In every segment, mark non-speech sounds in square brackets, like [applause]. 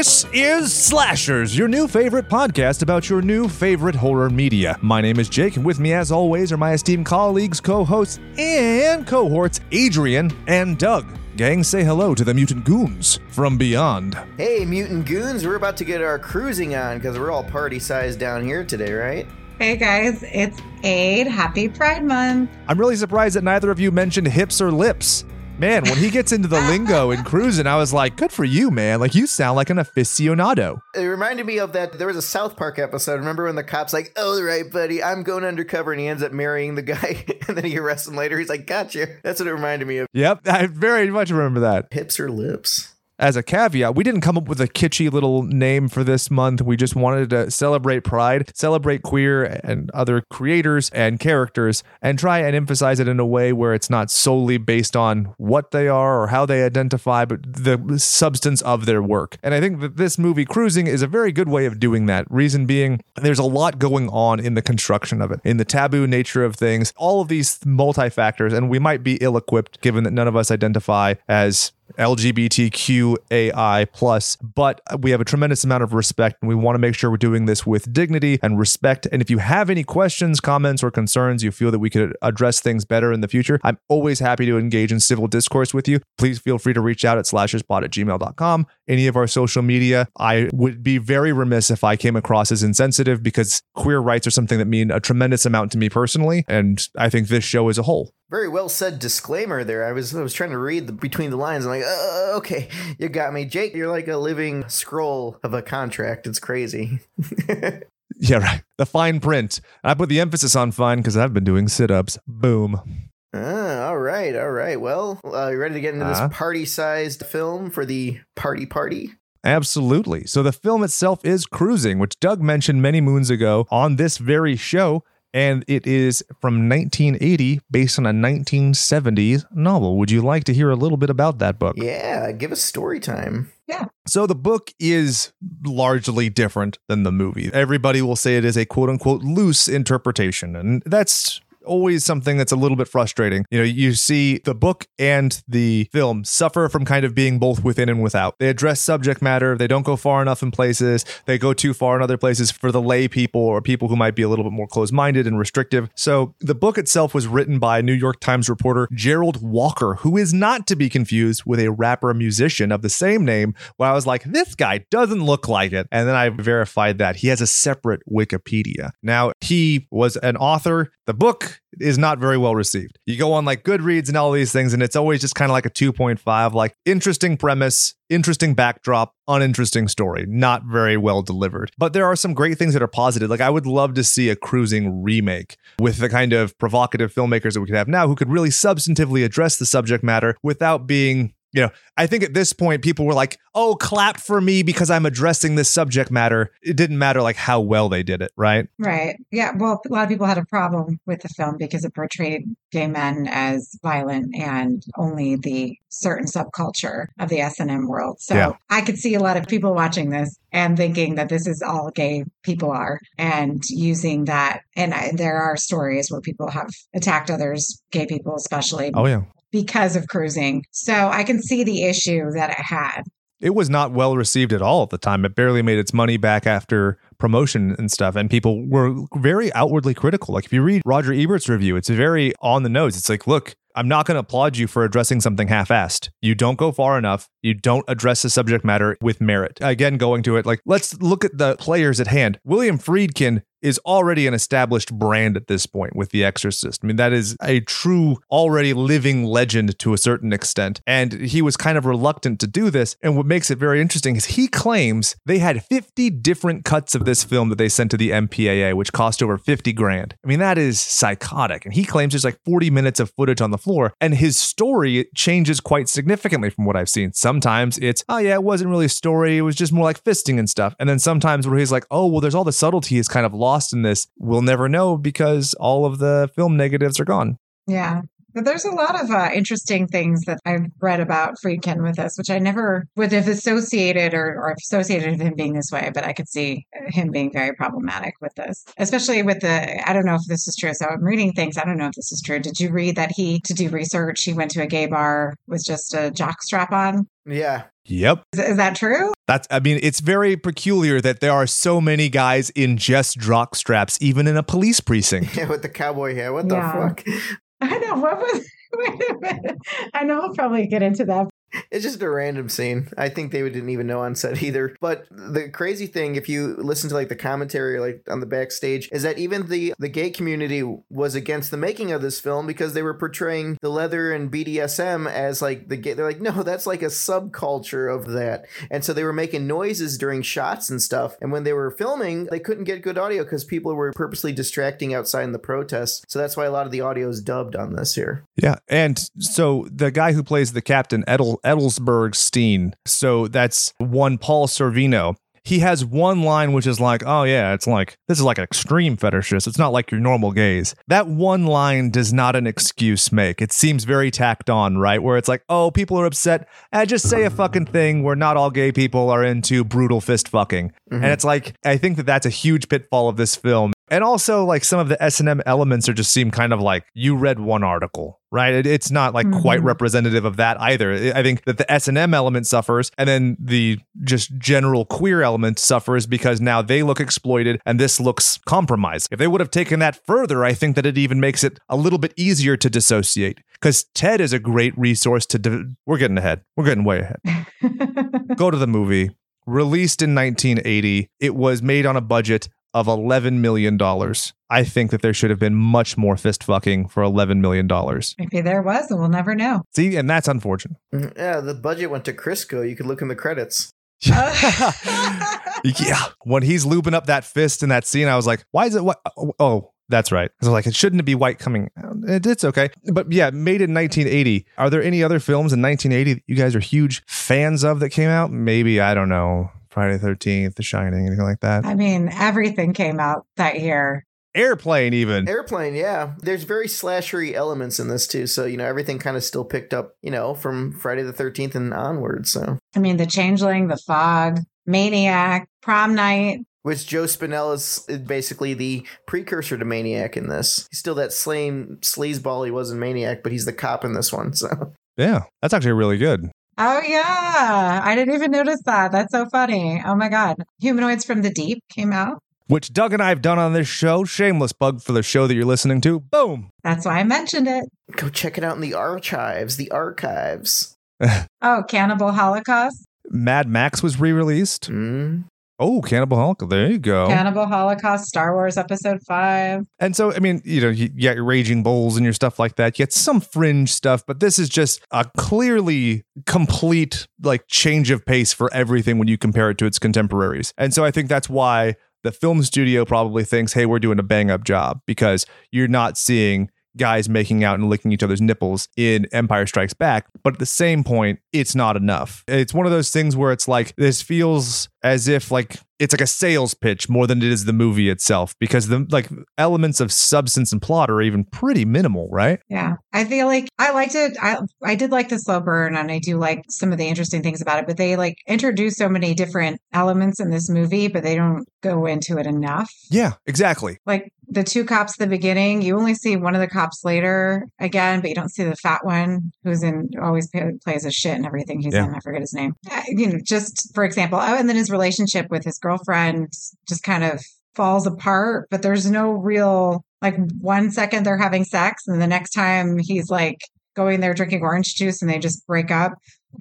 This is Slashers, your new favorite podcast about your new favorite horror media. My name is Jake, and with me, as always, are my esteemed colleagues, co hosts, and cohorts, Adrian and Doug. Gang, say hello to the mutant goons from beyond. Hey, mutant goons, we're about to get our cruising on because we're all party sized down here today, right? Hey guys, it's Aid. Happy Pride Month. I'm really surprised that neither of you mentioned hips or lips. Man, when he gets into the lingo and cruising, I was like, good for you, man. Like, you sound like an aficionado. It reminded me of that. There was a South Park episode. Remember when the cop's like, "Oh, right, buddy, I'm going undercover," and he ends up marrying the guy, [laughs] and then he arrests him later. He's like, "Gotcha." That's what it reminded me of. Yep, I very much remember that. Hips or lips? As a caveat, we didn't come up with a kitschy little name for this month. We just wanted to celebrate pride, celebrate queer and other creators and characters, and try and emphasize it in a way where it's not solely based on what they are or how they identify, but the substance of their work. And I think that this movie, Cruising, is a very good way of doing that. Reason being, there's a lot going on in the construction of it, in the taboo nature of things, all of these multi factors, and we might be ill equipped given that none of us identify as LGBTQAI plus, but we have a tremendous amount of respect and we want to make sure we're doing this with dignity and respect. And if you have any questions, comments, or concerns, you feel that we could address things better in the future, I'm always happy to engage in civil discourse with you. Please feel free to reach out at slasherspot at gmail.com, any of our social media. I would be very remiss if I came across as insensitive because queer rights are something that mean a tremendous amount to me personally. And I think this show as a whole. Very well said disclaimer there. I was I was trying to read the, between the lines. I'm like, uh, okay, you got me, Jake. You're like a living scroll of a contract. It's crazy. [laughs] yeah, right. The fine print. I put the emphasis on fine because I've been doing sit ups. Boom. Ah, all right, all right. Well, uh, you ready to get into uh, this party-sized film for the party party? Absolutely. So the film itself is Cruising, which Doug mentioned many moons ago on this very show and it is from 1980 based on a 1970s novel. Would you like to hear a little bit about that book? Yeah, give us story time. Yeah. So the book is largely different than the movie. Everybody will say it is a quote unquote loose interpretation, and that's always something that's a little bit frustrating. You know, you see the book and the film suffer from kind of being both within and without. They address subject matter, they don't go far enough in places, they go too far in other places for the lay people or people who might be a little bit more closed minded and restrictive. So the book itself was written by New York Times reporter Gerald Walker, who is not to be confused with a rapper musician of the same name. Where I was like, this guy doesn't look like it. And then I verified that he has a separate Wikipedia. Now, he was an author. The book is not very well received. You go on like Goodreads and all these things, and it's always just kind of like a 2.5, like interesting premise, interesting backdrop, uninteresting story, not very well delivered. But there are some great things that are positive. Like I would love to see a cruising remake with the kind of provocative filmmakers that we could have now who could really substantively address the subject matter without being you know, I think at this point people were like, "Oh, clap for me because I'm addressing this subject matter." It didn't matter like how well they did it, right? Right. Yeah. Well, a lot of people had a problem with the film because it portrayed gay men as violent and only the certain subculture of the S and M world. So yeah. I could see a lot of people watching this and thinking that this is all gay people are, and using that. And I, there are stories where people have attacked others, gay people especially. Oh yeah because of cruising. So I can see the issue that it had. It was not well received at all at the time. It barely made its money back after promotion and stuff. And people were very outwardly critical. Like if you read Roger Ebert's review, it's very on the nose. It's like, look, I'm not going to applaud you for addressing something half assed. You don't go far enough. You don't address the subject matter with merit. Again, going to it, like, let's look at the players at hand. William Friedkin is already an established brand at this point with The Exorcist. I mean, that is a true, already living legend to a certain extent. And he was kind of reluctant to do this. And what makes it very interesting is he claims they had 50 different cuts of this film that they sent to the MPAA, which cost over 50 grand. I mean, that is psychotic. And he claims there's like 40 minutes of footage on the floor. And his story changes quite significantly from what I've seen. Sometimes it's, oh, yeah, it wasn't really a story. It was just more like fisting and stuff. And then sometimes where he's like, oh, well, there's all the subtlety is kind of lost in this. We'll never know because all of the film negatives are gone. Yeah. But there's a lot of uh, interesting things that I've read about Friedkin with this, which I never would have associated or, or associated him being this way, but I could see him being very problematic with this, especially with the, I don't know if this is true. So I'm reading things. I don't know if this is true. Did you read that he, to do research, he went to a gay bar with just a jock strap on? Yeah. Yep. Is, is that true? That's, I mean, it's very peculiar that there are so many guys in just jock straps, even in a police precinct. Yeah, [laughs] with the cowboy hair. What Yeah. the fuck? [laughs] I know. What was. [laughs] Wait a minute. I know we'll probably get into that. [laughs] It's just a random scene. I think they didn't even know on set either. But the crazy thing, if you listen to like the commentary, like on the backstage, is that even the the gay community was against the making of this film because they were portraying the leather and BDSM as like the gay. They're like, no, that's like a subculture of that. And so they were making noises during shots and stuff. And when they were filming, they couldn't get good audio because people were purposely distracting outside in the protests. So that's why a lot of the audio is dubbed on this here. Yeah. And so the guy who plays the captain, Edel, Edelsberg Steen, so that's one Paul Sorvino. He has one line which is like, oh, yeah, it's like, this is like an extreme fetishist. It's not like your normal gays. That one line does not an excuse make. It seems very tacked on, right? Where it's like, oh, people are upset. I just say a fucking thing where not all gay people are into brutal fist fucking. And mm-hmm. it's like, I think that that's a huge pitfall of this film. And also, like some of the S and M elements are just seem kind of like you read one article, right? It, it's not like quite Mhm. representative of that either. I I think that the S and M element suffers, and then the just general queer element suffers because now they look exploited, and this looks compromised. If they would have taken that further, I think that it even makes it a little bit easier to dissociate. Because Ted is a great resource to. Di- We're getting ahead. We're getting way ahead [laughs] go to the movie. Released in 1980, it was made on a budget of 11 million dollars. I think that there should have been much more fist fucking for 11 million dollars. Maybe there was, and we'll never know. See, and that's unfortunate. Mhm. Yeah, the budget went to Crisco. You could look in the credits. [laughs] [laughs] yeah, when he's lubing up that fist in that scene, I was like, "Why is it what? Oh, that's right." Because like, it shouldn't be white coming. out. It's okay, but yeah, made in 1980. Are there any other films in 1980 that you guys are huge fans of that came out? Maybe I don't know. Friday the 13th, The Shining, anything like that. I mean, everything came out that year. Airplane, even. Airplane, yeah. There's very slashery elements in this too. So, you know, everything kind of still picked up, you know, from Friday the 13th and onward. So, I mean, The Changeling, The Fog, Maniac, Prom Night. which Joe Spinell is is basically the precursor to Maniac in this. He's still that same sleazeball he was in Maniac, but he's the cop in this one. So, Yeah, that's actually really good. Oh, yeah. I didn't even notice that. That's so funny. Oh, my God. Humanoids from the Deep came out. Which Doug and I have done on this show. Shameless bug for the show that you're listening to. Boom. That's why I mentioned it. go check it out in the archives, the archives. [laughs] Oh, Cannibal Holocaust. Mad Max was re released. Mm. Oh, Cannibal Holocaust. There you go. Cannibal Holocaust, Star Wars Episode 5. And so, I mean, you know, you, you got your Raging Bulls and your stuff like that. You get some fringe stuff, but this is just a clearly complete like change of pace for everything when you compare it to its contemporaries. And so I think that's why the film studio probably thinks, hey, we're doing a bang up job because you're not seeing guys making out and licking each other's nipples in Empire Strikes Back. But at the same point, it's not enough. It's one of those things where it's like, this feels as if like it's like a sales pitch more than it is the movie itself because the like elements of substance and plot are even pretty minimal, right? Yeah. I feel like I liked it. I I did like the slow burn and I do like some of the interesting things about it, but they like introduce so many different elements in this movie, but they don't go into it enough. Yeah, exactly. Like the two cops at the beginning, you only see one of the cops later again, but you don't see the fat one who's in always play, plays a shit and everything he's Yeah. in. I forget his name. You know, just for example, oh, and then his relationship with his girlfriend just kind of falls apart, but there's no real like one second they're having sex and the next time he's like going there drinking orange juice and they just break up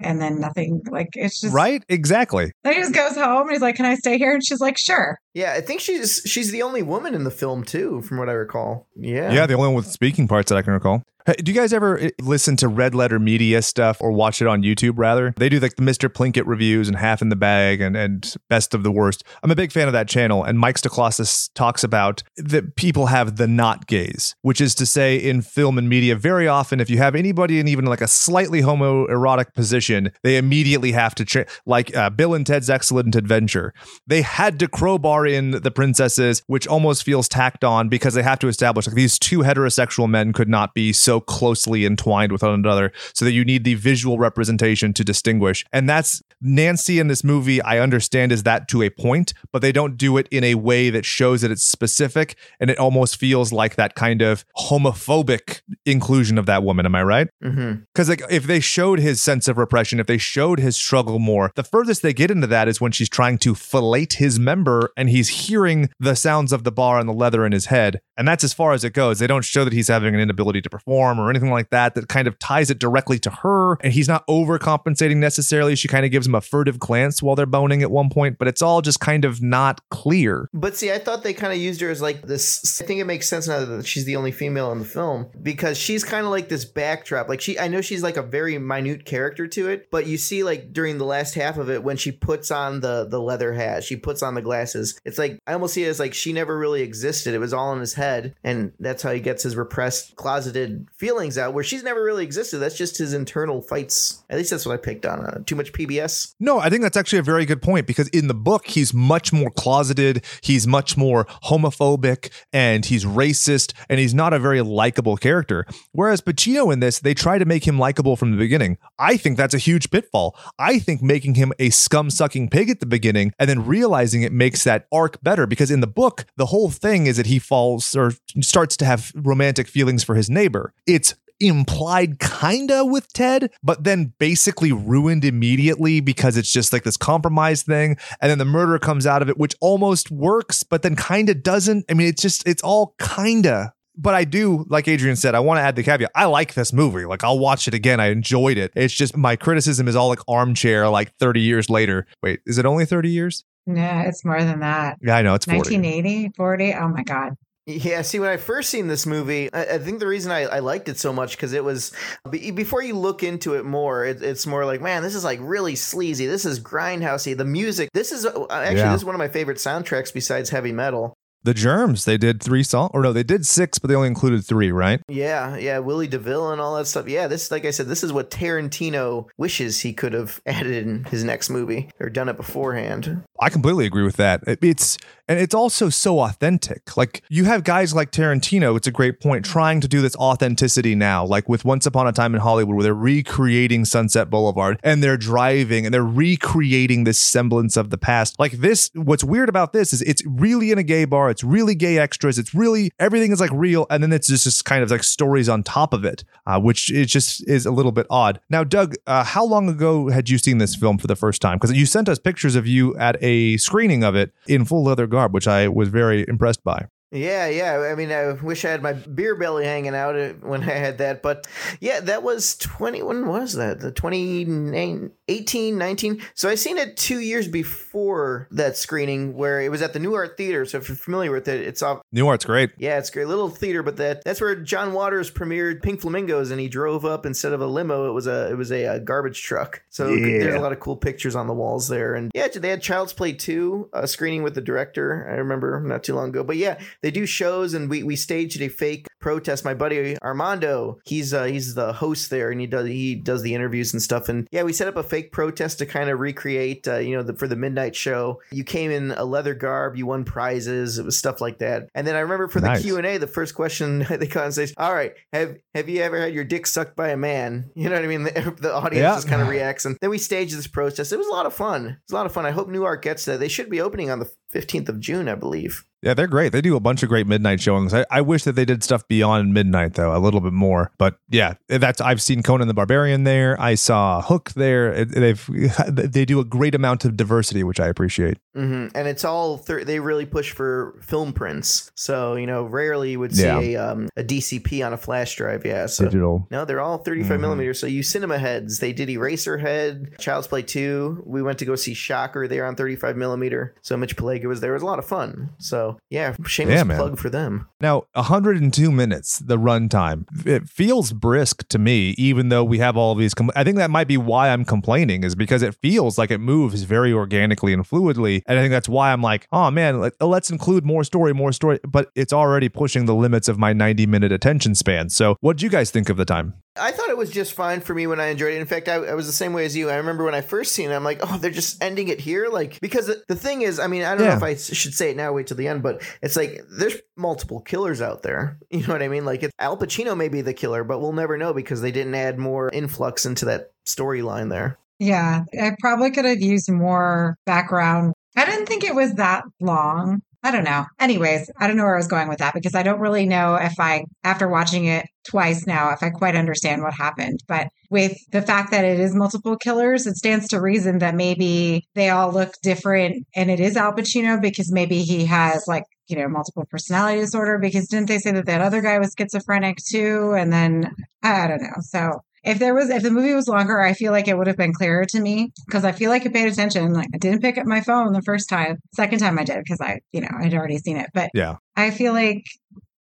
and then nothing like it's just Right? Exactly. then he just goes home and he's like can i stay here and she's like sure Yeah, I think she's she's the only woman in the film too, from what I recall. Yeah. Yeah, the only one with speaking parts that I can recall. Do you guys ever eh, listen to Red Letter Media stuff or watch it on YouTube rather? They do like the Mr. Plinkett reviews and Half in the Bag and, and Best of the Worst. I'm a big fan of that channel. And Mike Stoklossis talks about that people have the not gaze, which is to say in film and media, very often if you have anybody in even like a slightly homoerotic position, they immediately have to, tra- like uh, Bill and Ted's Excellent Adventure. They had to crowbar in the princesses, which almost feels tacked on because they have to establish like these two heterosexual men could not be so closely entwined with one another so that you need the visual representation to distinguish. And that's Nancy in this movie, I understand is that to a point, but they don't do it in a way that shows that it's specific. And it almost feels like that kind of homophobic inclusion of that woman. Am I right? Mm-hmm. Because like if they showed his sense of repression, if they showed his struggle more, the furthest they get into that is when she's trying to fillet his member and he's hearing the sounds of the bar and the leather in his head. And that's as far as it goes. They don't show that he's having an inability to perform or anything like that, that kind of ties it directly to her. And he's not overcompensating necessarily. She kind of gives him a furtive glance while they're boning at one point, but it's all just kind of not clear. But see, I thought they kind of used her as like this. I think it makes sense now that she's the only female in the film because she's kind of like this backdrop. Like she, I know she's like a very minute character to it, but you see like during the last half of it when she puts on the the leather hat, she puts on the glasses. It's like I almost see it as like she never really existed. It was all in his head, and that's how he gets his repressed, closeted feelings out. Where she's never really existed. That's just his internal fights. At least that's what I picked on. Uh, too much PBS. No, I think that's actually a very good point because in the book, he's much more closeted. He's much more homophobic and he's racist and he's not a very likable character. Whereas Pacino in this, they try to make him likable from the beginning. I think that's a huge pitfall. I think making him a scum sucking pig at the beginning and then realizing it makes that arc better because in the book, the whole thing is that he falls or starts to have romantic feelings for his neighbor. It's implied kinda with Ted, but then basically ruined immediately because it's just like this compromise thing. And then the murder comes out of it, which almost works, but then kinda doesn't. I mean, it's just, it's all kinda. But I do, like Adrian said, I want to add the caveat. I like this movie. Like, I'll watch it again. I enjoyed it. It's just my criticism is all like armchair, like 30 years later. Wait, is it only 30 years? Yeah, it's more than that. Yeah, I know. It's 40. 1980, 40. Oh my God. Yeah, see, when I first seen this movie, I, I think the reason I, I, liked it so much because it was before you look into it more, it, it's more like, man, this is like really sleazy. This is grindhousey. The music, this is uh, actually yeah. this is one of my favorite soundtracks besides heavy metal. The Germs, they did three songs, or no, they did six, but they only included three, right? Yeah, yeah, Willie DeVille and all that stuff. Yeah, this, like I said, this is what Tarantino wishes he could have [laughs] added in his next movie or done it beforehand. I completely agree with that. It's and it's also so authentic. Like you have guys like Tarantino, it's a great point, trying to do this authenticity now, like with Once Upon a Time in Hollywood, where they're recreating Sunset Boulevard and they're driving and they're recreating this semblance of the past. Like this, what's weird about this is it's really in a gay bar it's really gay extras. It's really everything is like real, and then it's just, just kind of like stories on top of it, uh, which it just is a little bit odd. Now, Doug, uh, how long ago had you seen this film for the first time? Because you sent us pictures of you at a screening of it in full leather garb, which I was very impressed by. Yeah, yeah. I mean, I wish I had my beer belly hanging out uh, when I had that. But yeah, that was 20. When was that? The 2018, 19. So I seen it two years before that screening where it was at the Nuart Theater. So if you're familiar with it, it's off. Nuart's great. Yeah, it's great little theater. But that that's where John Waters premiered Pink Flamingos and he drove up instead of a limo. It was a it was a, a garbage truck. So yeah. there's a lot of cool pictures on the walls there. And yeah, they had Child's Play 2 a screening with the director. I remember not too long ago. But yeah, they do shows and we we staged a fake protest. My buddy Armando, he's uh, he's the host there and he does he does the interviews and stuff. And yeah, we set up a fake protest to kind of recreate, uh, you know, the, for the midnight show. You came in a leather garb, you won prizes, it was stuff like that. And then I remember for nice. the Q and A, the first question [laughs] they come and say, "All right, have have you ever had your dick sucked by a man?" [laughs] You know what I mean? The, the audience yeah. just kind of [laughs] reacts, and then we staged this protest. It was a lot of fun. It was a lot of fun. I hope Nuart gets that. They should be opening on the 15th of June, I believe. Yeah, they're great. They do a bunch of great midnight showings. I, I, wish that they did stuff beyond midnight though, a little bit more. But yeah, that's I've seen Conan the Barbarian there. I saw Hook there. They've [laughs] they do a great amount of diversity, which I appreciate. Mm-hmm. And it's all thir- they really push for film prints. So you know, rarely you would see yeah. a um, a DCP on a flash drive. Yeah, so digital. No, they're all 35 mm-hmm. millimeters. So you cinema heads. They did Eraserhead, Child's Play two. We went to go see Shocker there on 35 millimeter. So Mitch Pileggi was there. It was a lot of fun. So yeah, shameless yeah, plug for them. Now, 102 minutes, the runtime. It feels brisk to me, even though we have all these. Com- I think that might be why I'm complaining, is because it feels like it moves very organically and fluidly. And I think that's why I'm like, oh man, let, let's include more story, more story. But it's already pushing the limits of my 90 minute attention span. So, what do you guys think of the time? I thought it was just fine for me when I enjoyed it. In fact, I, I was the same way as you. I remember when I first seen it, I'm like, oh, they're just ending it here, like because the, the thing is, I mean, I don't Yeah. know if I should say it now, wait till the end, but it's like there's multiple killers out there. [laughs] You know what I mean? Like it's, Al Pacino may be the killer, but we'll never know because they didn't add more influx into that storyline there. Yeah, I probably could have used more background. I didn't think it was that long. I don't know. Anyways, I don't know where I was going with that because I don't really know if I, after watching it twice now, if I quite understand what happened. But with the fact that it is multiple killers, it stands to reason that maybe they all look different and it is Al Pacino because maybe he has like, you know, multiple personality disorder because didn't they say that that other guy was schizophrenic too? And then I don't know. So if there was if the movie was longer i feel like it would have been clearer to me because i feel like i paid attention like i didn't pick up my phone the first time second time i did because i you know i'd already seen it but Yeah. i feel like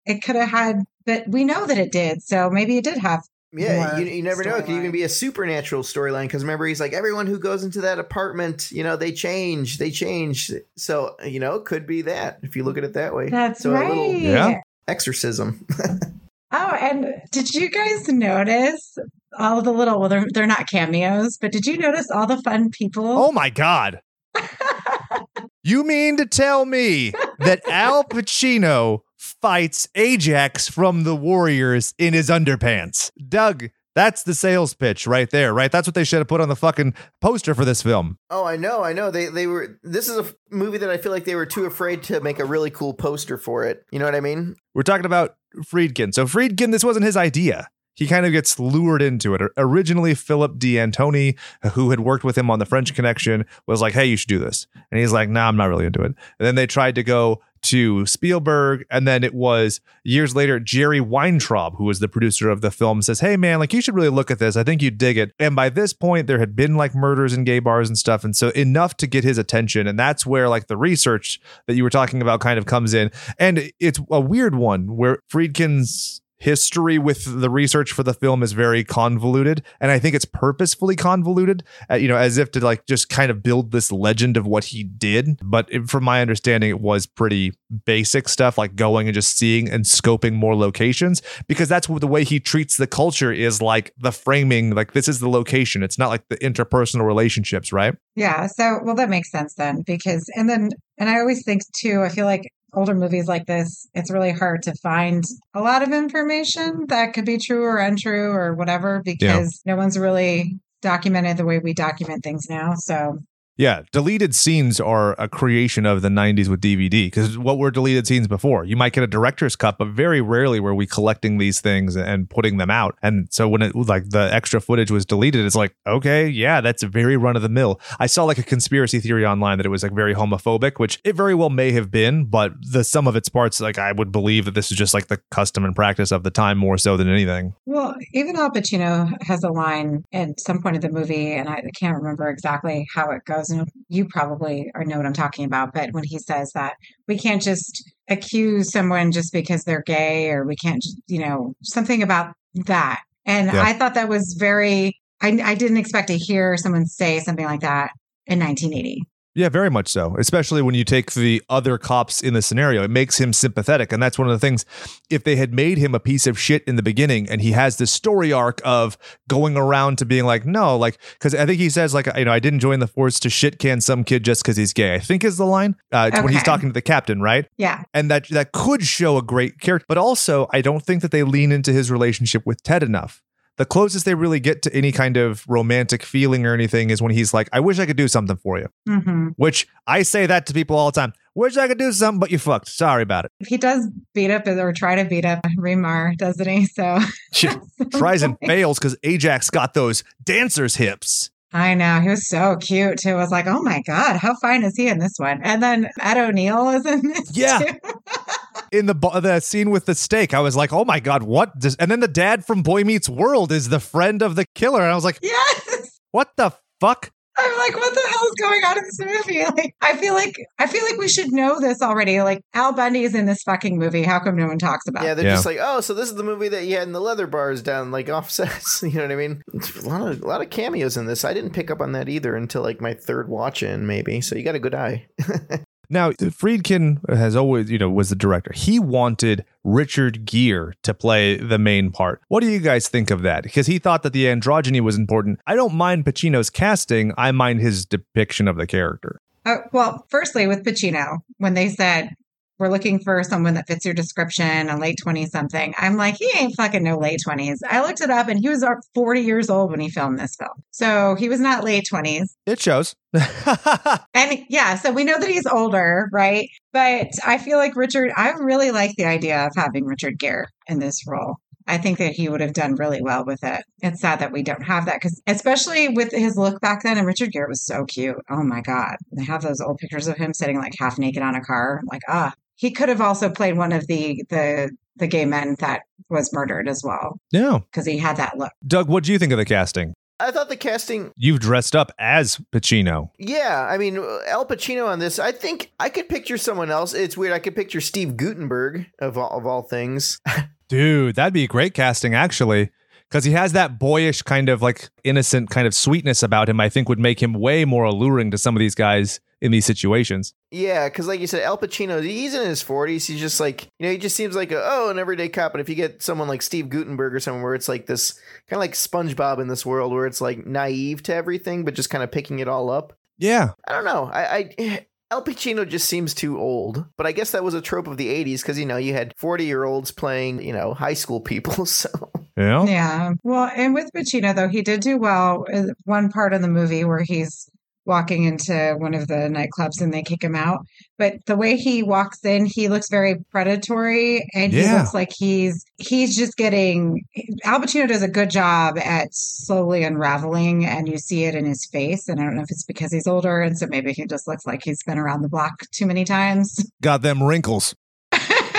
it could have had but we know that it did so maybe it did have Yeah, you, you never know. It could storyline. even be a supernatural storyline because remember, he's like, everyone who goes into that apartment, you know, they change, they change. So, you know, it could be that if you look at it that way. that's so right a little Yeah. exorcism. [laughs] oh and did you guys notice all the little well they're, they're not cameos but did you notice all the fun people Oh my God. [laughs] You mean to tell me that Al Pacino fights Ajax from the Warriors in his underpants? Doug, that's the sales pitch right there, right? That's what they should have put on the fucking poster for this film. oh, I know, I know. They they were. This is a f- movie that I feel like they were too afraid to make a really cool poster for it. You know what I mean? We're talking about Friedkin. So Friedkin, this wasn't his idea. He kind of gets lured into it. Originally, Philip D'Antoni, who had worked with him on The French Connection, was like, "Hey, you should do this," and he's like, "Nah, I'm not really into it." And then they tried to go to Spielberg, and then it was years later, Jerry Weintraub, who was the producer of the film, says, "Hey, man, like you should really look at this. I think you'd dig it." And by this point, there had been like murders in gay bars and stuff, and so enough to get his attention. And that's where like the research that you were talking about kind of comes in. And it's a weird one where Friedkin's history with the research for the film is very convoluted and i think it's purposefully convoluted uh, you know as if to like just kind of build this legend of what he did but it, from my understanding it was pretty basic stuff like going and just seeing and scoping more locations because that's what the way he treats the culture is like the framing like this is the location it's not like the interpersonal relationships right Yeah. So, well, that makes sense then because, and then, and I always think too, I feel like older movies like this, it's really hard to find a lot of information that could be true or untrue or whatever because no one's really documented the way we document things now. So, Yeah, deleted scenes are a creation of the 90s with DVD because what were deleted scenes before? You might get a director's cut, but very rarely were we collecting these things and putting them out. And so when it like the extra footage was deleted, it's like, okay, yeah, that's a very run of the mill. I saw like a conspiracy theory online that it was like very homophobic, which it very well may have been, but the sum of its parts, like I would believe that this is just like the custom and practice of the time more so than anything. well, even Al Pacino has a line at some point in the movie, and I can't remember exactly how it goes. And you probably or know what I'm talking about, but when he says that we can't just accuse someone just because they're gay, or we can't, just, you know, something about that. And Yeah. I thought that was very. I, I didn't expect to hear someone say something like that in 1980. Yeah, very much so. Especially when you take the other cops in the scenario, it makes him sympathetic. And that's one of the things. If they had made him a piece of shit in the beginning and he has this story arc of going around to being like, no, like, because I think he says, like, you know, I didn't join the force to shit can some kid just because he's gay, I think is the line uh, it's when he's talking to the captain, right? Yeah, And that, that could show a great character. But also, I don't think that they lean into his relationship with Ted enough. The closest they really get to any kind of romantic feeling or anything is when he's like, I wish I could do something for you. hmm Which I say that to people all the time. Wish I could do something, but you fucked. Sorry about it. he does beat up or try to beat up Remar, doesn't he? So [laughs] she Tries and fails because Ajax got those dancer's hips. I know. He was so cute too. I was like, oh my God, how fine is he in this one? And then Ed O'Neill is in this. Yeah. [laughs] too. In the the scene with the steak, I was like, "Oh my god, what?" Does- and then the dad from Boy Meets World is the friend of the killer, and I was like, yes. "What the fuck?" I'm like, what the hell is going on in this movie? [laughs] Like, I feel like I feel like we should know this already. Like, Al Bundy is in this fucking movie. How come no one talks about? Yeah, they're Yeah. just like, oh, so this is the movie that you had in the leather bars down like [laughs] offsets. [laughs] you know what I mean? It's a lot of a lot of cameos in this. I didn't pick up on that either until like my third watch in, maybe. So you got a good eye. Now, Friedkin has always, you know, was the director. He wanted Richard Gere to play the main part. What do you guys think of that? Because he thought that the androgyny was important. I don't mind Pacino's casting, I mind his depiction of the character. Uh, well, firstly, with Pacino, when they said we're looking for someone that fits your description, a late 20 something. I'm like, he ain't fucking no late 20s. I looked it up and he was 40 years old when he filmed this film. So he was not late 20s. It shows. [laughs] and yeah, so we know that he's older, right? But I feel like Richard, I really like the idea of having Richard Gere in this role. I think that he would have done really well with it. It's sad that we don't have that because, especially with his look back then, and Richard Gere was so cute. Oh my God. They have those old pictures of him sitting like half naked on a car. Like, ah, he could have also played one of the the the gay men that was murdered as well. Yeah, because he had that look. Doug, what do you think of the casting? I thought the casting. You've dressed up as Pacino. Yeah, I mean Al Pacino on this. I think I could picture someone else. It's weird. I could picture Steve Guttenberg of all, of all things. [laughs] Dude, that'd be great casting actually. Because he has that boyish kind of like innocent kind of sweetness about him, I think would make him way more alluring to some of these guys in these situations. Yeah, because like you said, Al Pacino, he's in his forties. He's just like you know, he just seems like a, oh, an everyday cop. But if you get someone like Steve Guttenberg or someone where it's like this kind of like SpongeBob in this world, where it's like naive to everything, but just kind of picking it all up. Yeah, I don't know. I, I [sighs] Al Pacino just seems too old, but I guess that was a trope of the '80s because you know you had 40 year olds playing you know high school people. [laughs] So yeah, yeah. Well, and with Pacino though, he did do well. Uh, one part of the movie where he's walking into one of the nightclubs and they kick him out. But the way he walks in, he looks very predatory and yeah. he looks like he's he's just getting Al Pacino does a good job at slowly unraveling and you see it in his face. And I don't know if it's because he's older and so maybe he just looks like he's been around the block too many times. Got them wrinkles.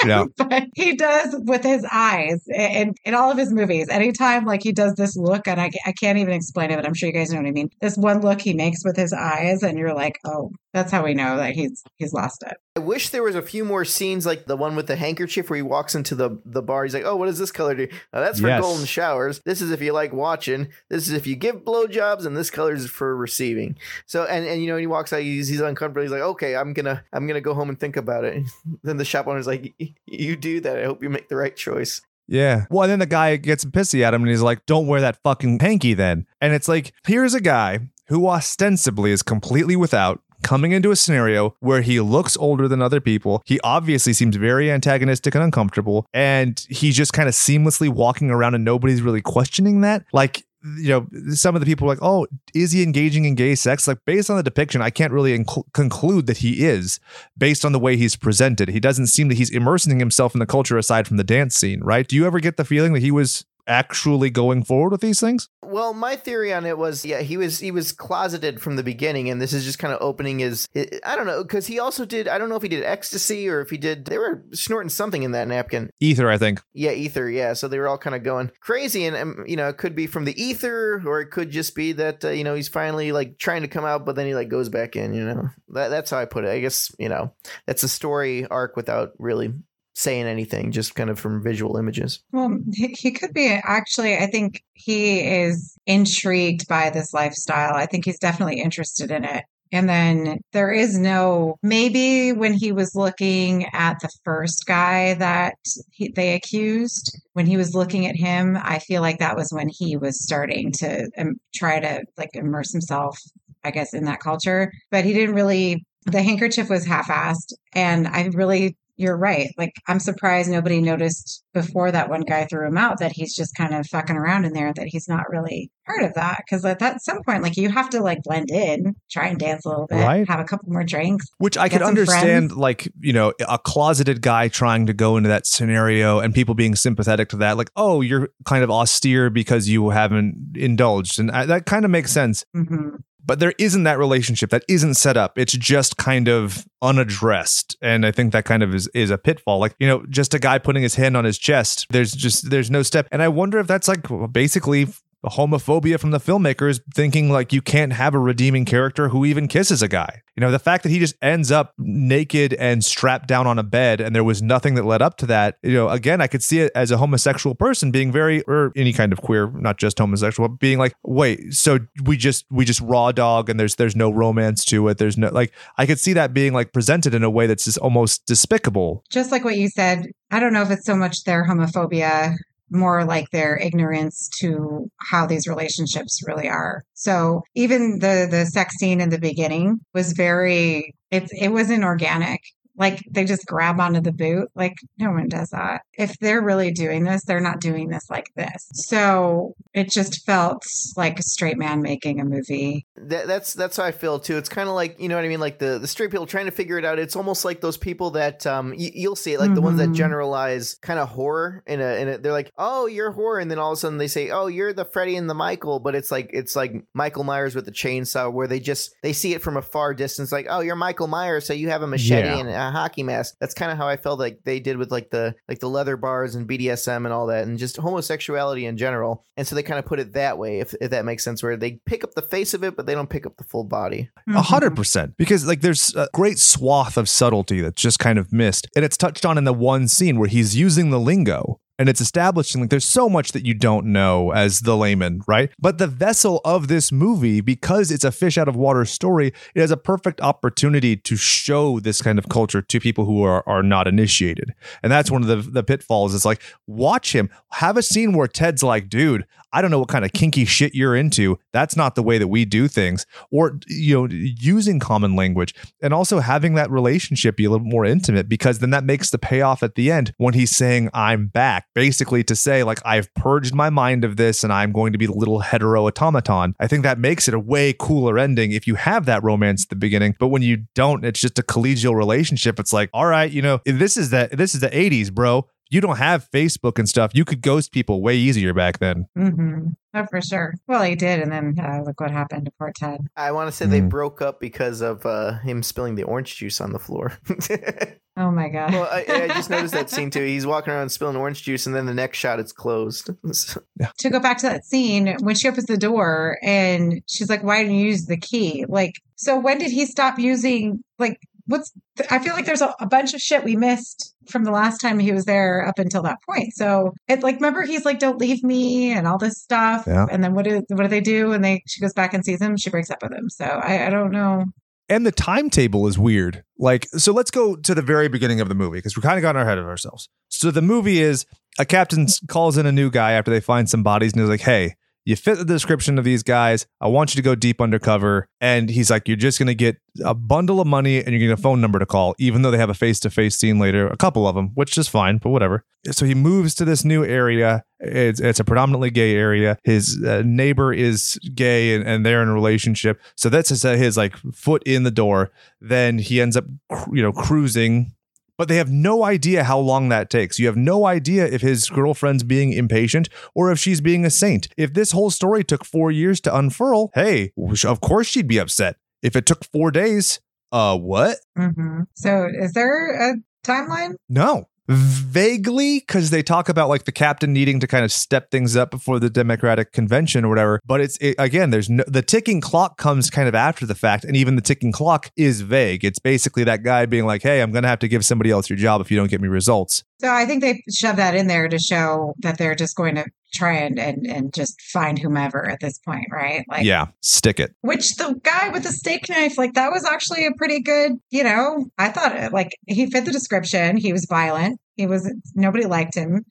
Yeah. [laughs] but he does with his eyes in, in all of his movies. Anytime like he does this look, and I, I can't even explain it, but I'm sure you guys know what I mean. This one look he makes with his eyes, and you're like, oh, that's how we know that he's he's lost it. I wish there was a few more scenes like the one with the handkerchief where he walks into the the bar. He's like, "Oh, what does this color do? Oh, that's for yes. golden showers. This is if you like watching. This is if you give blowjobs, and this color is for receiving." So, and and you know, he walks out, he's, he's uncomfortable. He's like, "Okay, I'm gonna I'm gonna go home and think about it." [laughs] then the shop owner's like, "You do that. I hope you make the right choice." Yeah. Well, then the guy gets pissy at him and he's like, don't wear that fucking hanky then. And it's like, here's a guy who ostensibly is completely without coming into a scenario where he looks older than other people. He obviously seems very antagonistic and uncomfortable, and he's just kind of seamlessly walking around and nobody's really questioning that. Like, you know, some of the people are like, oh, is he engaging in gay sex? Like, based on the depiction, I can't really inc- conclude that he is based on the way he's presented. He doesn't seem that he's immersing himself in the culture aside from the dance scene, right? Do you ever get the feeling that he was actually going forward with these things? Well, my theory on it was, yeah, he was he was closeted from the beginning, and this is just kind of opening his. I don't know because he also did. I don't know if he did ecstasy or if he did. They were snorting something in that napkin. Ether, I think. Yeah, ether. Yeah, so they were all kind of going crazy, and um, you know, it could be from the ether, or it could just be that uh, you know he's finally like trying to come out, but then he like goes back in. You know, that, that's how I put it. I guess you know that's a story arc without really saying anything, just kind of from visual images. Well, he could be actually, I think he is intrigued by this lifestyle. I think he's definitely interested in it. And then there is no, maybe when he was looking at the first guy that he, they accused, when he was looking at him, I feel like that was when he was starting to um, try to like immerse himself, I guess, in that culture. But he didn't really, the handkerchief was half assed. And I really you're right. Like, I'm surprised nobody noticed before that one guy threw him out that he's just kind of fucking around in there, that he's not really part of that. Cause at that some point, like, you have to like blend in, try and dance a little bit, right. have a couple more drinks. Which I could understand, friends. like, you know, a closeted guy trying to go into that scenario and people being sympathetic to that. Like, oh, you're kind of austere because you haven't indulged. And I, that kind of makes sense. Mm-hmm but there isn't that relationship that isn't set up. It's just kind of unaddressed. And i think that kind of is is a pitfall. Like you know just a guy putting his hand on his chest there's just there's no step. And i wonder if that's like basically homophobia from the filmmakers thinking like you can't have a redeeming character who even kisses a guy. You know, the fact that he just ends up naked and strapped down on a bed and there was nothing that led up to that. You know, again, I could see it as a homosexual person being very or any kind of queer, not just homosexual, being like, "Wait, so we just we just raw dog and there's there's no romance to it. There's no like I could see that being like presented in a way that's just almost despicable. Just like what you said, I don't know if it's so much their homophobia more like their ignorance to how these relationships really are. So even the the sex scene in the beginning was very it it wasn't organic. Like they just grab onto the boot. Like no one does that. If they're really doing this, they're not doing this like this. So it just felt like a straight man making a movie. That, that's that's how I feel too. It's kind of like you know what I mean, like the the straight people trying to figure it out. It's almost like those people that um y- you'll see it, like the ones that Mhm. generalize kind of horror in a in a. They're like, oh, you're horror, and then all of a sudden they say, oh, you're the Freddy and the Michael, but it's like it's like Michael Myers with the chainsaw, where they just they see it from a far distance, like, oh, you're Michael Myers, so you have a machete Yeah. and a hockey mask. That's kind of how I felt like they did with like the like the leather bars and BDSM and all that, and just homosexuality in general. And so they kind of put it that way, if if that makes sense, where they pick up the face of it, but they don't pick up the full body. Mm-hmm. A hundred percent. Because like there's a great swath of subtlety that's just kind of missed. And it's touched on in the one scene where he's using the lingo. And it's establishing like there's so much that you don't know as the layman, right? But the vessel of this movie, because it's a fish out of water story, it has a perfect opportunity to show this kind of culture to people who are, are not initiated. And that's one of the, the pitfalls. It's like, watch him, have a scene where Ted's like, dude, I don't know what kind of kinky shit you're into. That's not the way that we do things. Or, you know, using common language and also having that relationship be a little more intimate because then that makes the payoff at the end when he's saying, I'm back, basically to say, like, I've purged my mind of this and I'm going to be the little hetero automaton. I think that makes it a way cooler ending if you have that romance at the beginning. But when you don't, it's just a collegial relationship. It's like, all right, you know, this is the this is the 80s, bro. You don't have Facebook and stuff. You could ghost people way easier back then. hmm Oh, for sure. Well, he did, and then uh, look what happened to poor Ted. I want to say they Mm. broke up because of uh, him spilling the orange juice on the floor. [laughs] Oh my god. well, I, I just noticed that [laughs] scene too. He's walking around spilling orange juice, and then the next shot, it's closed. [laughs] to go back to that scene when she opens the door and she's like, "Why didn't you use the key?" Like, so when did he stop using? Like, what's? I feel like there's a, a bunch of shit we missed from the last time he was there up until that point. So it like, remember he's like, "Don't leave me" and all this stuff. Yeah. And then what do what do they do? And they she goes back and sees him. She breaks up with him. So I, I don't know. and the timetable is weird. Like, so let's go to the very beginning of the movie because we're kind of gotten ahead of ourselves. So the movie is a captain calls in a new guy after they find some bodies and he's like, "Hey, you fit the description of these guys. I want you to go deep undercover." And he's like, "You're just gonna get a bundle of money and you're gonna get a phone number to call, even though they have a face to face scene later, a couple of them, which is fine, but whatever." So he moves to this new area. It's it's a predominantly gay area. His uh, neighbor is gay and, and they're in a relationship. So that's his, his like foot in the door. Then he ends up, cr- you know, cruising. But they have no idea how long that takes. You have no idea if his girlfriend's being impatient or if she's being a saint. If this whole story took four years to unfurl, hey, of course she'd be upset. If it took four days, uh, what? hmm So is there a timeline? No. Vaguely, because they talk about like the captain needing to kind of step things up before the Democratic convention or whatever. But it's it, again, there's no the ticking clock comes kind of after the fact, and even the ticking clock is vague. It's basically that guy being like, "Hey, I'm gonna have to give somebody else your job if you don't get me results." So I think they shove that in there to show that they're just going to try and, and, and just find whomever at this point, right? Like, yeah, stick it. which the guy with the steak knife, like that was actually a pretty good, you know, I thought it, like he fit the description. He was violent. He was, nobody liked him.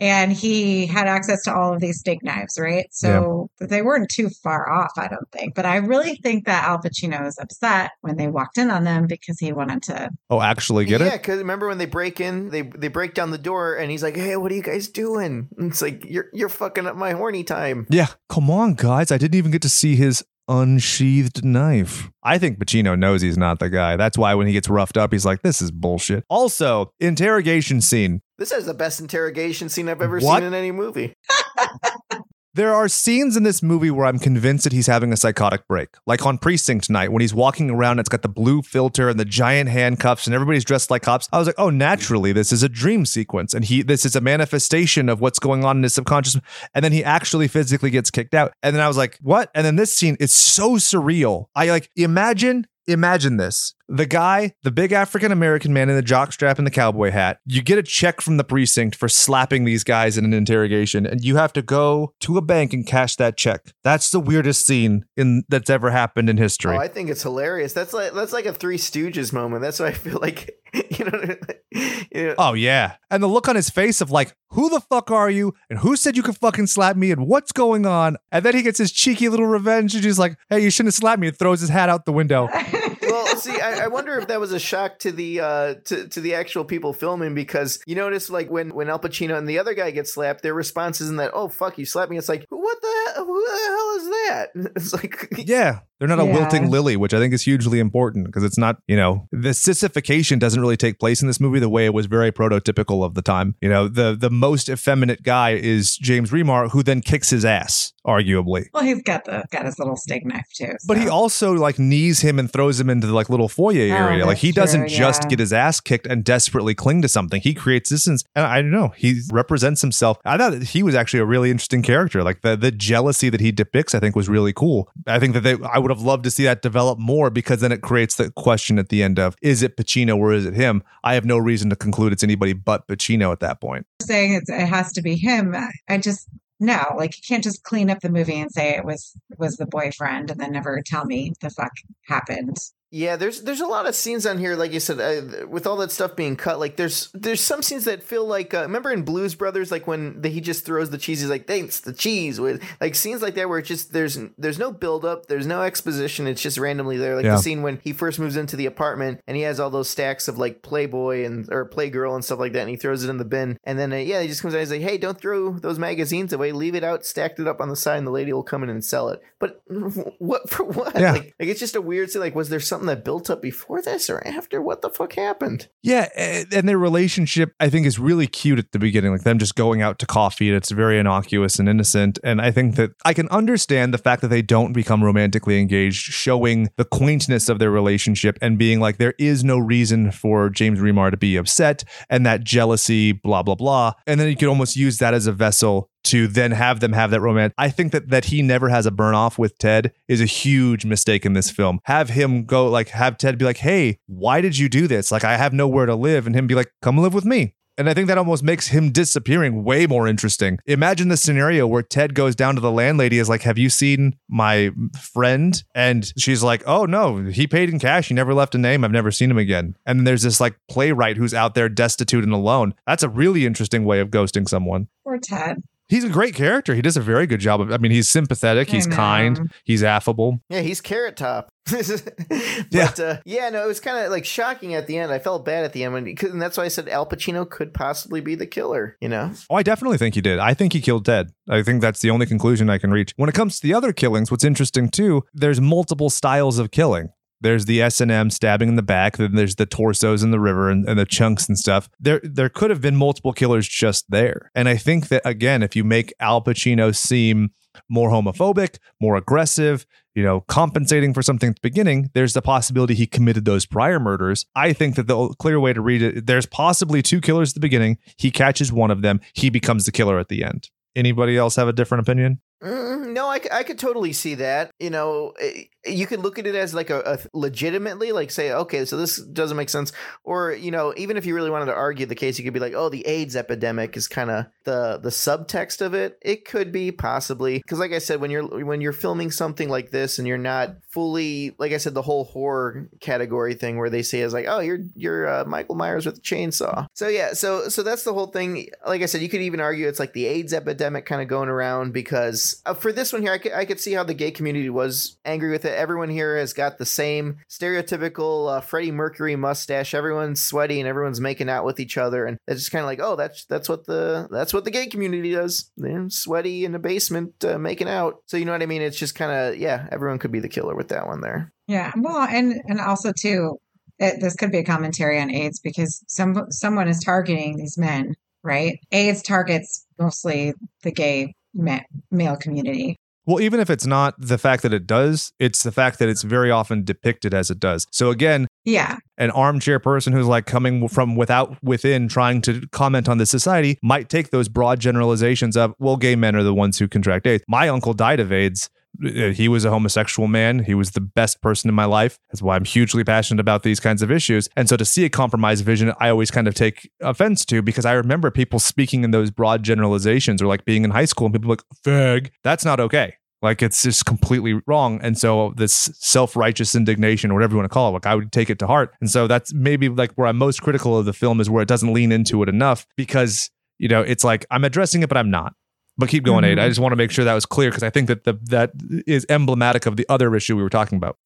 And he had access to all of these steak knives, right? So they weren't too far off, I don't think. But I really think that Al Pacino is upset when they walked in on them because he wanted to Oh, actually, get yeah, it? Yeah, because remember when they break in, they they break down the door, and he's like, "Hey, what are you guys doing?" And it's like, "You're you're fucking up my horny time." Yeah, come on, guys. I didn't even get to see his unsheathed knife. I think Pacino knows he's not the guy. That's why when he gets roughed up, he's like, "This is bullshit." Also, interrogation scene. This is the best interrogation scene I've ever What? seen in any movie. [laughs] There are scenes in this movie where I'm convinced that he's having a psychotic break. Like on Precinct Night when he's walking around, it's got the blue filter and the giant handcuffs and everybody's dressed like cops. I was like, oh, naturally, this is a dream sequence. And he this is a manifestation of what's going on in his subconscious. And then he actually physically gets kicked out. And then I was like, what? And then this scene is so surreal. I like imagine imagine this the guy, the big African American man in the jockstrap and the cowboy hat, you get a check from the precinct for slapping these guys in an interrogation, and you have to go to a bank and cash that check. That's the weirdest scene in that's ever happened in history. Oh, I think it's hilarious. That's like that's like a Three Stooges moment. That's why I feel like [laughs] you know. [laughs] you know. Oh yeah, and the look on his face of like, who the fuck are you, and who said you could fucking slap me, and what's going on? And then he gets his cheeky little revenge, and he's like, hey, you shouldn't have slapped me, and throws his hat out the window. [laughs] see, I, I, wonder if that was a shock to the uh, to to the actual people filming because you notice like when when Al Pacino and the other guy get slapped, their response isn't that oh fuck you slapped me. It's like what the who the hell is that? [laughs] It's like yeah, they're not a wilting lily, which I think is hugely important because it's not, you know, the sissification doesn't really take place in this movie the way it was very prototypical of the time. You know, the the most effeminate guy is James Remar, who then kicks his ass, arguably. Well, he's got the got his little steak knife too. But he also like knees him and throws him into the like little foyer oh, area. like that's he doesn't true, just get his ass kicked and desperately cling to something. He creates distance. And I don't know. He represents himself. I thought that he was actually a really interesting character. Like the the jealousy that he depicts, I think was really cool. I think that they I would have loved to see that develop more because then it creates the question at the end of is it Pacino or is it him? I have no reason to conclude it's anybody but Pacino at that point. saying it has to be him. I just no, like you can't just clean up the movie and say it was was the boyfriend and then never tell me the fuck happened. Yeah, there's there's a lot of scenes on here, like you said, uh, with all that stuff being cut. Like there's there's some scenes that feel like uh, remember in Blues Brothers, like when the, he just throws the cheese, he's like thanks the cheese with like scenes like that where it's just there's there's no build up, there's no exposition, it's just randomly there. Like Yeah. the scene when he first moves into the apartment and he has all those stacks of like Playboy and or Playgirl and stuff like that, and he throws it in the bin, and then uh, yeah, he just comes out, he's like, hey, don't throw those magazines away, leave it out, stacked it up on the side, and the lady will come in and sell it. But [laughs] what for what? Yeah. Like, like it's just a weird thing. Like, was there something that built up before this or after? What the fuck happened? Yeah, and their relationship I think is really cute at the beginning, like them just going out to coffee. and It's very innocuous and innocent, and I think that I can understand the fact that they don't become romantically engaged, showing the quaintness of their relationship and being like there is no reason for James Remar to be upset and that jealousy, blah blah blah, and then you could almost use that as a vessel to then have them have that romance. I think that that he never has a burn off with Ted is a huge mistake in this film. Have him go like have Ted be like, "Hey, why did you do this? Like I have nowhere to live." And him be like, "Come live with me." And I think that almost makes him disappearing way more interesting. Imagine the scenario where Ted goes down to the landlady is like, "Have you seen my friend?" And she's like, "Oh no, he paid in cash. He never left a name. I've never seen him again." And then there's this like playwright who's out there destitute and alone. That's a really interesting way of ghosting someone. Poor Ted. He's a great character. He does a very good job of. I mean, he's sympathetic. I He's know. kind. He's affable. Yeah, he's Carrot Top. [laughs] but Yeah. uh, yeah, no, it was kind of like shocking at the end. I felt bad at the end, when, 'cause- and that's why I said Al Pacino could possibly be the killer. You know, Oh, I definitely think he did. I think he killed Ted. I think that's the only conclusion I can reach. When it comes to the other killings, what's interesting too, there's multiple styles of killing. There's the S and M stabbing in the back. Then there's the torsos in the river and, and the chunks and stuff. There, there could have been multiple killers just there. And I think that again, if you make Al Pacino seem more homophobic, more aggressive, you know, compensating for something at the beginning, there's the possibility he committed those prior murders. I think that the clear way to read it, there's possibly two killers at the beginning. He catches one of them. He becomes the killer at the end. Anybody else have a different opinion? Mm, no, I could totally see that. You know, eh, you could look at it as like a, a legitimately like say, okay, so this doesn't make sense. Or you know, even if you really wanted to argue the case, you could be like, oh, the AIDS epidemic is kind of the the subtext of it. It could be possibly because, like I said, when you're when you're filming something like this and you're not fully, like I said, the whole horror category thing where they say is like, oh, you're you're uh, Michael Myers with a chainsaw. So yeah, so so that's the whole thing. Like I said, you could even argue it's like the AIDS epidemic kind of going around because uh, for this one here, I could, I could see how the gay community was angry with it. Everyone here has got the same stereotypical uh, Freddie Mercury mustache. Everyone's sweaty and everyone's making out with each other, and it's just kind of like, oh, that's that's what the that's what the gay community does. They're sweaty in the basement uh, making out. So you know what I mean? It's just kind of yeah, everyone could be the killer with that one there. Yeah. Well, and and also too, it, this could be a commentary on AIDS because some someone is targeting these men, right? AIDS targets mostly the gay male community. Well, even if it's not the fact that it does, it's the fact that it's very often depicted as it does. So again, Yeah. an armchair person who's like coming from without within trying to comment on the society might take those broad generalizations of well gay men are the ones who contract AIDS. My uncle died of AIDS. He was a homosexual man. He was the best person in my life. That's why I'm hugely passionate about these kinds of issues. And so to see a compromised vision, I always kind of take offense to because I remember people speaking in those broad generalizations or like being in high school and people like, fag. That's not okay. Like it's just completely wrong. And so this self-righteous indignation or whatever you want to call it, like I would take it to heart. And so that's maybe like where I'm most critical of the film is where it doesn't lean into it enough because, you know, it's like I'm addressing it, but I'm not. But keep going, Mhm. Aid. I just want to make sure that was clear because I think that the, that is emblematic of the other issue we were talking about.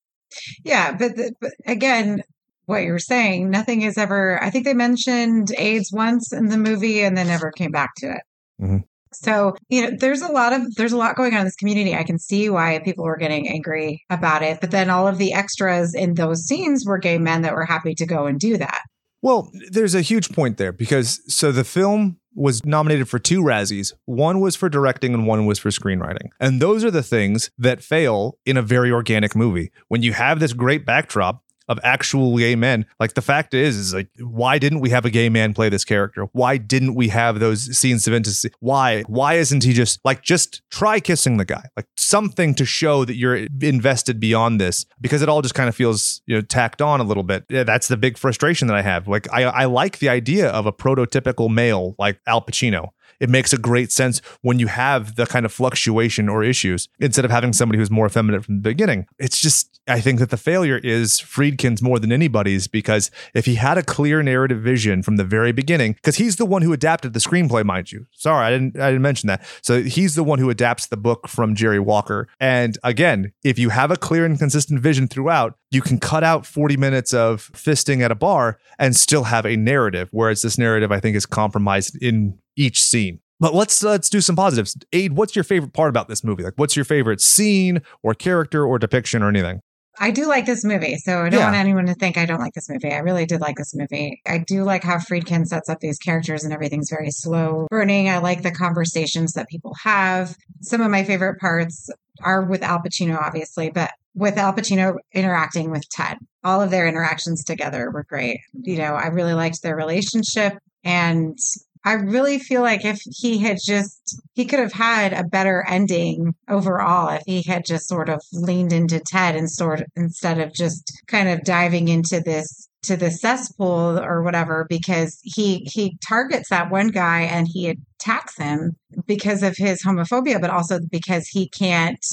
Yeah, but, the, but again, what you're saying, nothing is ever. I think they mentioned AIDS once in the movie, and then never came back to it. Mhm. So you know, there's a lot of there's a lot going on in this community. I can see why people were getting angry about it, but then all of the extras in those scenes were gay men that were happy to go and do that. Well, there's a huge point there because so the film was nominated for two Razzies. One was for directing and one was for screenwriting. And those are the things that fail in a very organic movie. When you have this great backdrop of actual gay men, like the fact is, is like, why didn't we have a gay man play this character? Why didn't we have those scenes of intimacy? Why? Why isn't he just like, just try kissing the guy? Like something to show that you're invested beyond this because it all just kind of feels, you know, tacked on a little bit. Yeah, that's the big frustration that I have. Like, I, I like the idea of a prototypical male like Al Pacino. It makes a great sense when you have the kind of fluctuation or issues instead of having somebody who's more effeminate from the beginning. It's just, I think that the failure is Friedkin's more than anybody's because if he had a clear narrative vision from the very beginning, because he's the one who adapted the screenplay, mind you. Sorry, I didn't, I didn't mention that. So he's the one who adapts the book from Jerry Walker. And again, if you have a clear and consistent vision throughout, you can cut out 40 minutes of fisting at a bar and still have a narrative. Whereas this narrative, I think, is compromised in each scene. But let's uh, let's do some positives. Aid, what's your favorite part about this movie? Like, what's your favorite scene or character or depiction or anything? I do like this movie, so I don't Yeah. want anyone to think I don't like this movie. I really did like this movie. I do like how Friedkin sets up these characters and everything's very slow burning. I like the conversations that people have. Some of my favorite parts are with Al Pacino, obviously, but with Al Pacino interacting with Ted. All of their interactions together were great. You know, I really liked their relationship and I really feel like if he had just, he could have had a better ending overall if he had just sort of leaned into Ted and sort instead of just kind of diving into this to the cesspool or whatever because he he targets that one guy and he attacks him because of his homophobia but also because he can't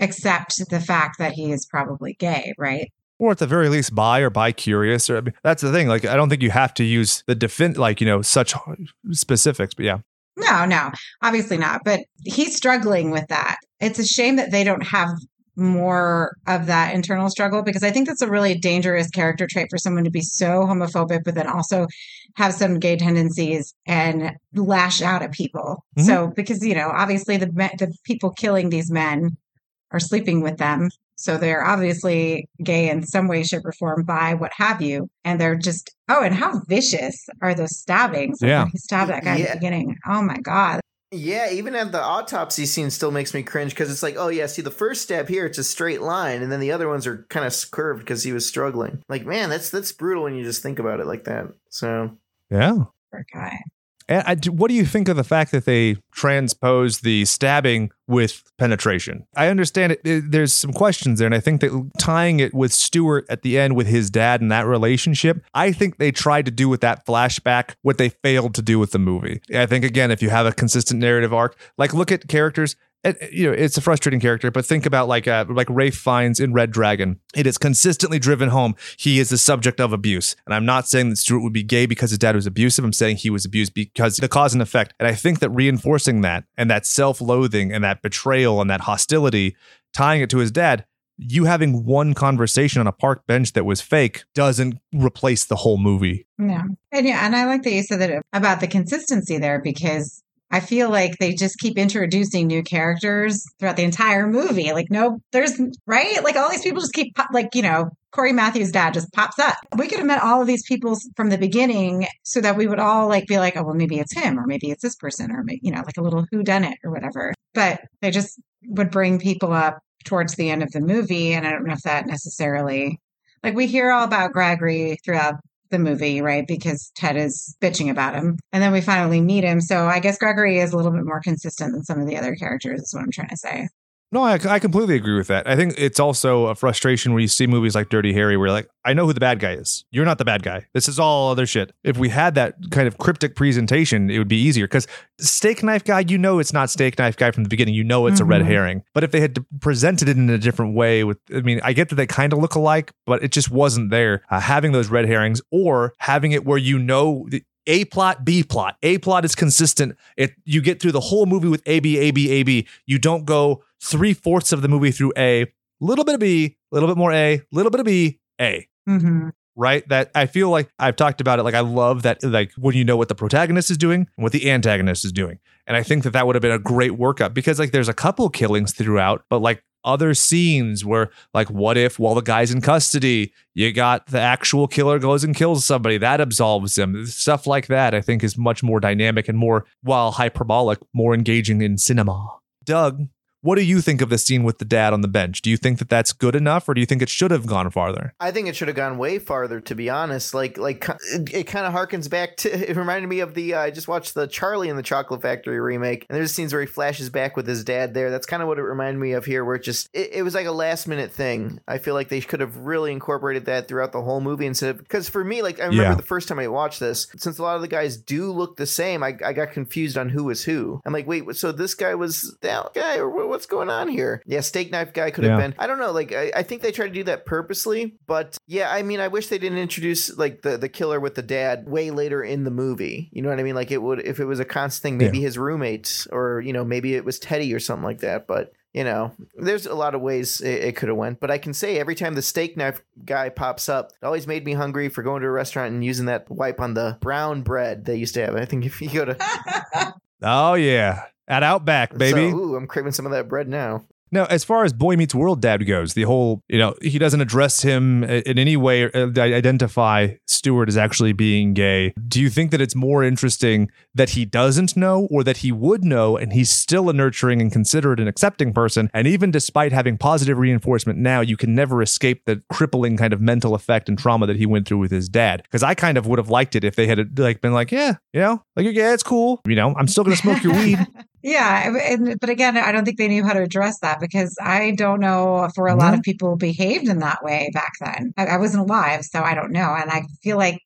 accept the fact that he is probably gay right or at the very least buy or buy curious or I mean, that's the thing like i don't think you have to use the defend like you know such specifics but yeah No, no, obviously not. But he's struggling with that. It's a shame that they don't have more of that internal struggle because I think that's a really dangerous character trait for someone to be so homophobic, but then also have some gay tendencies and lash out at people. Mhm. So, because, you know, obviously the, the people killing these men are sleeping with them. So they're obviously gay in some way, shape, or form, by what have you. And they're just, oh, and how vicious are those stabbings? Like Yeah. when he stabbed that guy at the beginning. Oh my God. Yeah, even at the autopsy scene still makes me cringe because it's like, oh yeah, see the first stab here, it's a straight line, and then the other ones are kind of curved because he was struggling. Like, man, that's that's brutal when you just think about it like that. So yeah Poor guy. And I, what do you think of the fact that they transpose the stabbing with penetration? I understand it, it- There's some questions there, and I think that tying it with Stuart at the end with his dad and that relationship, I think they tried to do with that flashback what they failed to do with the movie. I think again, if you have a consistent narrative arc, like look at characters. It- you know, it's a frustrating character, but think about like uh, like Ralph Fiennes in Red Dragon. It is consistently driven home. He is the subject of abuse, and I'm not saying that Stuart would be gay because his dad was abusive. I'm saying he was abused because the cause and effect. And I think that reinforcing that and that self-loathing and that betrayal and that hostility, tying it to his dad. You having one conversation on a park bench that was fake doesn't replace the whole movie. Yeah. And yeah, and I like that you said that about the consistency there because I feel like they just keep introducing new characters throughout the entire movie. Like, no, there's right. Like all these people just keep like you know Cory Matthews' dad just pops up. We could have met all of these people from the beginning so that we would all like be like, oh well, maybe it's him or maybe it's this person or you know like a little who done it or whatever. but they just would bring people up towards the end of the movie. And I don't know if that necessarily, like, we hear all about Gregory throughout the movie, right? Because Ted is bitching about him. And then we finally meet him. So I guess Gregory is a little bit more consistent than some of the other characters, is what I'm trying to say. No, I, I completely agree with that. I think it's also a frustration when you see movies like Dirty Harry, where you're like, I know who the bad guy is. You're not the bad guy. This is all other shit. If we had that kind of cryptic presentation, it would be easier. Because Steak Knife Guy, you know it's not Steak Knife Guy from the beginning. You know it's mm-hmm. a red mm-hmm. herring. But if they had presented it in a different way, with, I mean, I get that they kind of look alike, but it just wasn't there. Uh, having those red herrings or having it where you know a plot, B plot. A plot is consistent. It you get through the whole movie with A B A B A B. You don't go three fourths of the movie through A, little bit of B, little bit more A, little bit of B, A. Mm-hmm. Right? That I feel like I've talked about it. Like I love that. Like when you know what the protagonist is doing and what the antagonist is doing, and I think that that would have been a great workup because like there's a couple killings throughout, but like other scenes where like what if while the guy's in custody you got the actual killer goes and kills somebody? That absolves him. Stuff like that i think is much more dynamic and more while hyperbolic more engaging in cinema. Doug what do you think of the scene with the dad on the bench? Do you think that that's good enough, or do you think it should have gone farther? I think it should have gone way farther, to be honest. Like, like it, it kind of harkens back to. [laughs] It reminded me of the. Uh, I just watched the Charlie and the Chocolate Factory remake, and there's scenes where he flashes back with his dad there. That's kind of what it reminded me of here, where it just it, it was like a last minute thing. I feel like they could have really incorporated that throughout the whole movie instead of because for me, like I remember yeah. the first time I watched this, since a lot of the guys do look the same, I, I got confused on who was who. I'm like, wait, so this guy was that guy, or what's going on here? Yeah, steak knife guy could have been. I don't know. Like I, I think they tried to do that purposely, but yeah, I mean, I wish they didn't introduce like the the killer with the dad way later in the movie. You know what I mean? Like it would if it was a constant thing, maybe yeah. his roommates or you know maybe it was Teddy or something like that. But you know, there's a lot of ways it, it could have went. But I can say every time the steak knife guy pops up, it always made me hungry for going to a restaurant and using that wipe on the brown bread they used to have. I think if you go to [laughs] Oh yeah. At Outback, baby. So, ooh, I'm craving some of that bread now. Now, as far as Boy Meets World dad goes, the whole, you know, he doesn't address him in any way, uh, identify Stuart as actually being gay. Do you think that it's more interesting that he doesn't know or that he would know and he's still a nurturing and considerate and accepting person? And even despite having positive reinforcement now, you can never escape the crippling kind of mental effect and trauma that he went through with his dad. Because I kind of would have liked it if they had like been like, yeah, you know, like, yeah, it's cool. You know, I'm still going to smoke your weed. [laughs] Yeah, and, but again, I don't think they knew how to address that because I don't know if a lot of people behaved in that way back then. I, I wasn't alive, so I don't know, and I feel like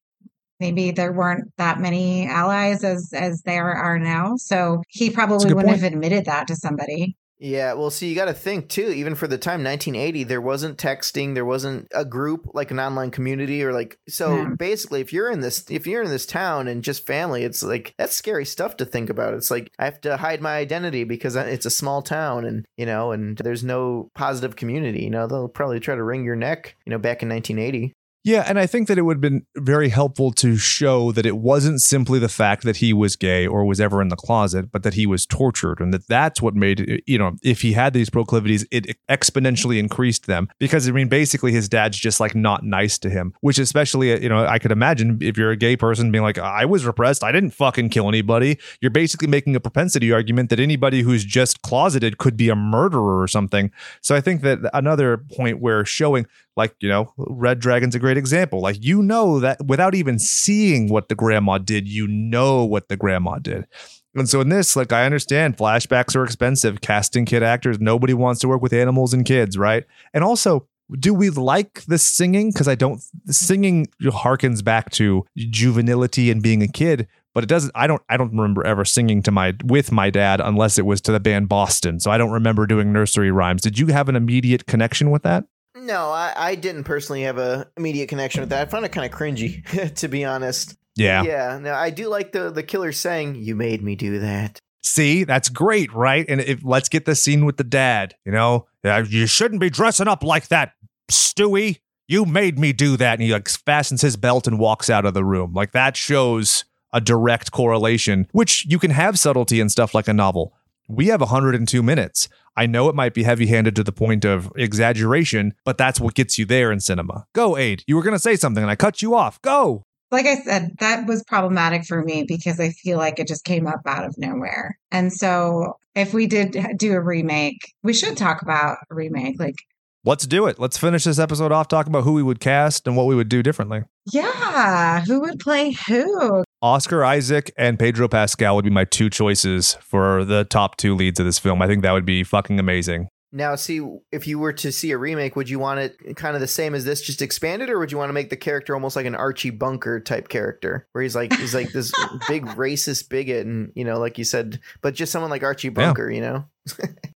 maybe there weren't that many allies as as there are now. So he probably wouldn't point. have admitted that to somebody. Yeah, well, see, you got to think too. Even for the time, 1980, there wasn't texting, there wasn't a group like an online community or like. So yeah. basically, if you're in this, if you're in this town and just family, it's like that's scary stuff to think about. It's like I have to hide my identity because it's a small town, and you know, and there's no positive community. You know, they'll probably try to wring your neck. You know, back in 1980. Yeah, and I think that it would have been very helpful to show that it wasn't simply the fact that he was gay or was ever in the closet, but that he was tortured and that that's what made you know, if he had these proclivities, it exponentially increased them. Because, I mean, basically his dad's just like not nice to him, which especially, you know, I could imagine if you're a gay person being like, I was repressed, I didn't fucking kill anybody. You're basically making a propensity argument that anybody who's just closeted could be a murderer or something. So I think that another point where showing, like, you know, Red Dragon's a great example. Like, you know that without even seeing what the grandma did, you know what the grandma did. And so in this, like, I understand flashbacks are expensive, casting kid actors. Nobody wants to work with animals and kids, right? And also, do we like the singing? Because I don't, singing harkens back to juvenility and being a kid but it doesn't i don't i don't remember ever singing to my with my dad unless it was to the band boston so i don't remember doing nursery rhymes did you have an immediate connection with that no, I, I didn't personally have a immediate connection with that. I found it kind of cringy, [laughs] to be honest. Yeah. Yeah. No, I do like the the killer saying, "You made me do that." See, that's great, right? And if let's get the scene with the dad. You know, you shouldn't be dressing up like that, Stewie. You made me do that, and he like fastens his belt and walks out of the room. Like that shows a direct correlation, which you can have subtlety and stuff like a novel. We have 102 minutes. I know it might be heavy handed to the point of exaggeration, but that's what gets you there in cinema. Go, Aid. You were going to say something and I cut you off. Go. like I said, that was problematic for me because I feel like it just came up out of nowhere. And so if we did do a remake, we should talk about a remake. Like, Let's do it. Let's finish this episode off talking about who we would cast and what we would do differently. yeah, who would play who? Oscar Isaac and Pedro Pascal would be my two choices for the top two leads of this film. I think that would be fucking amazing. Now, see, if you were to see a remake, would you want it kind of the same as this, just expanded, or would you want to make the character almost like an Archie Bunker type character, where he's like he's like this [laughs] big racist bigot, and you know, like you said, but just someone like Archie Bunker, you know?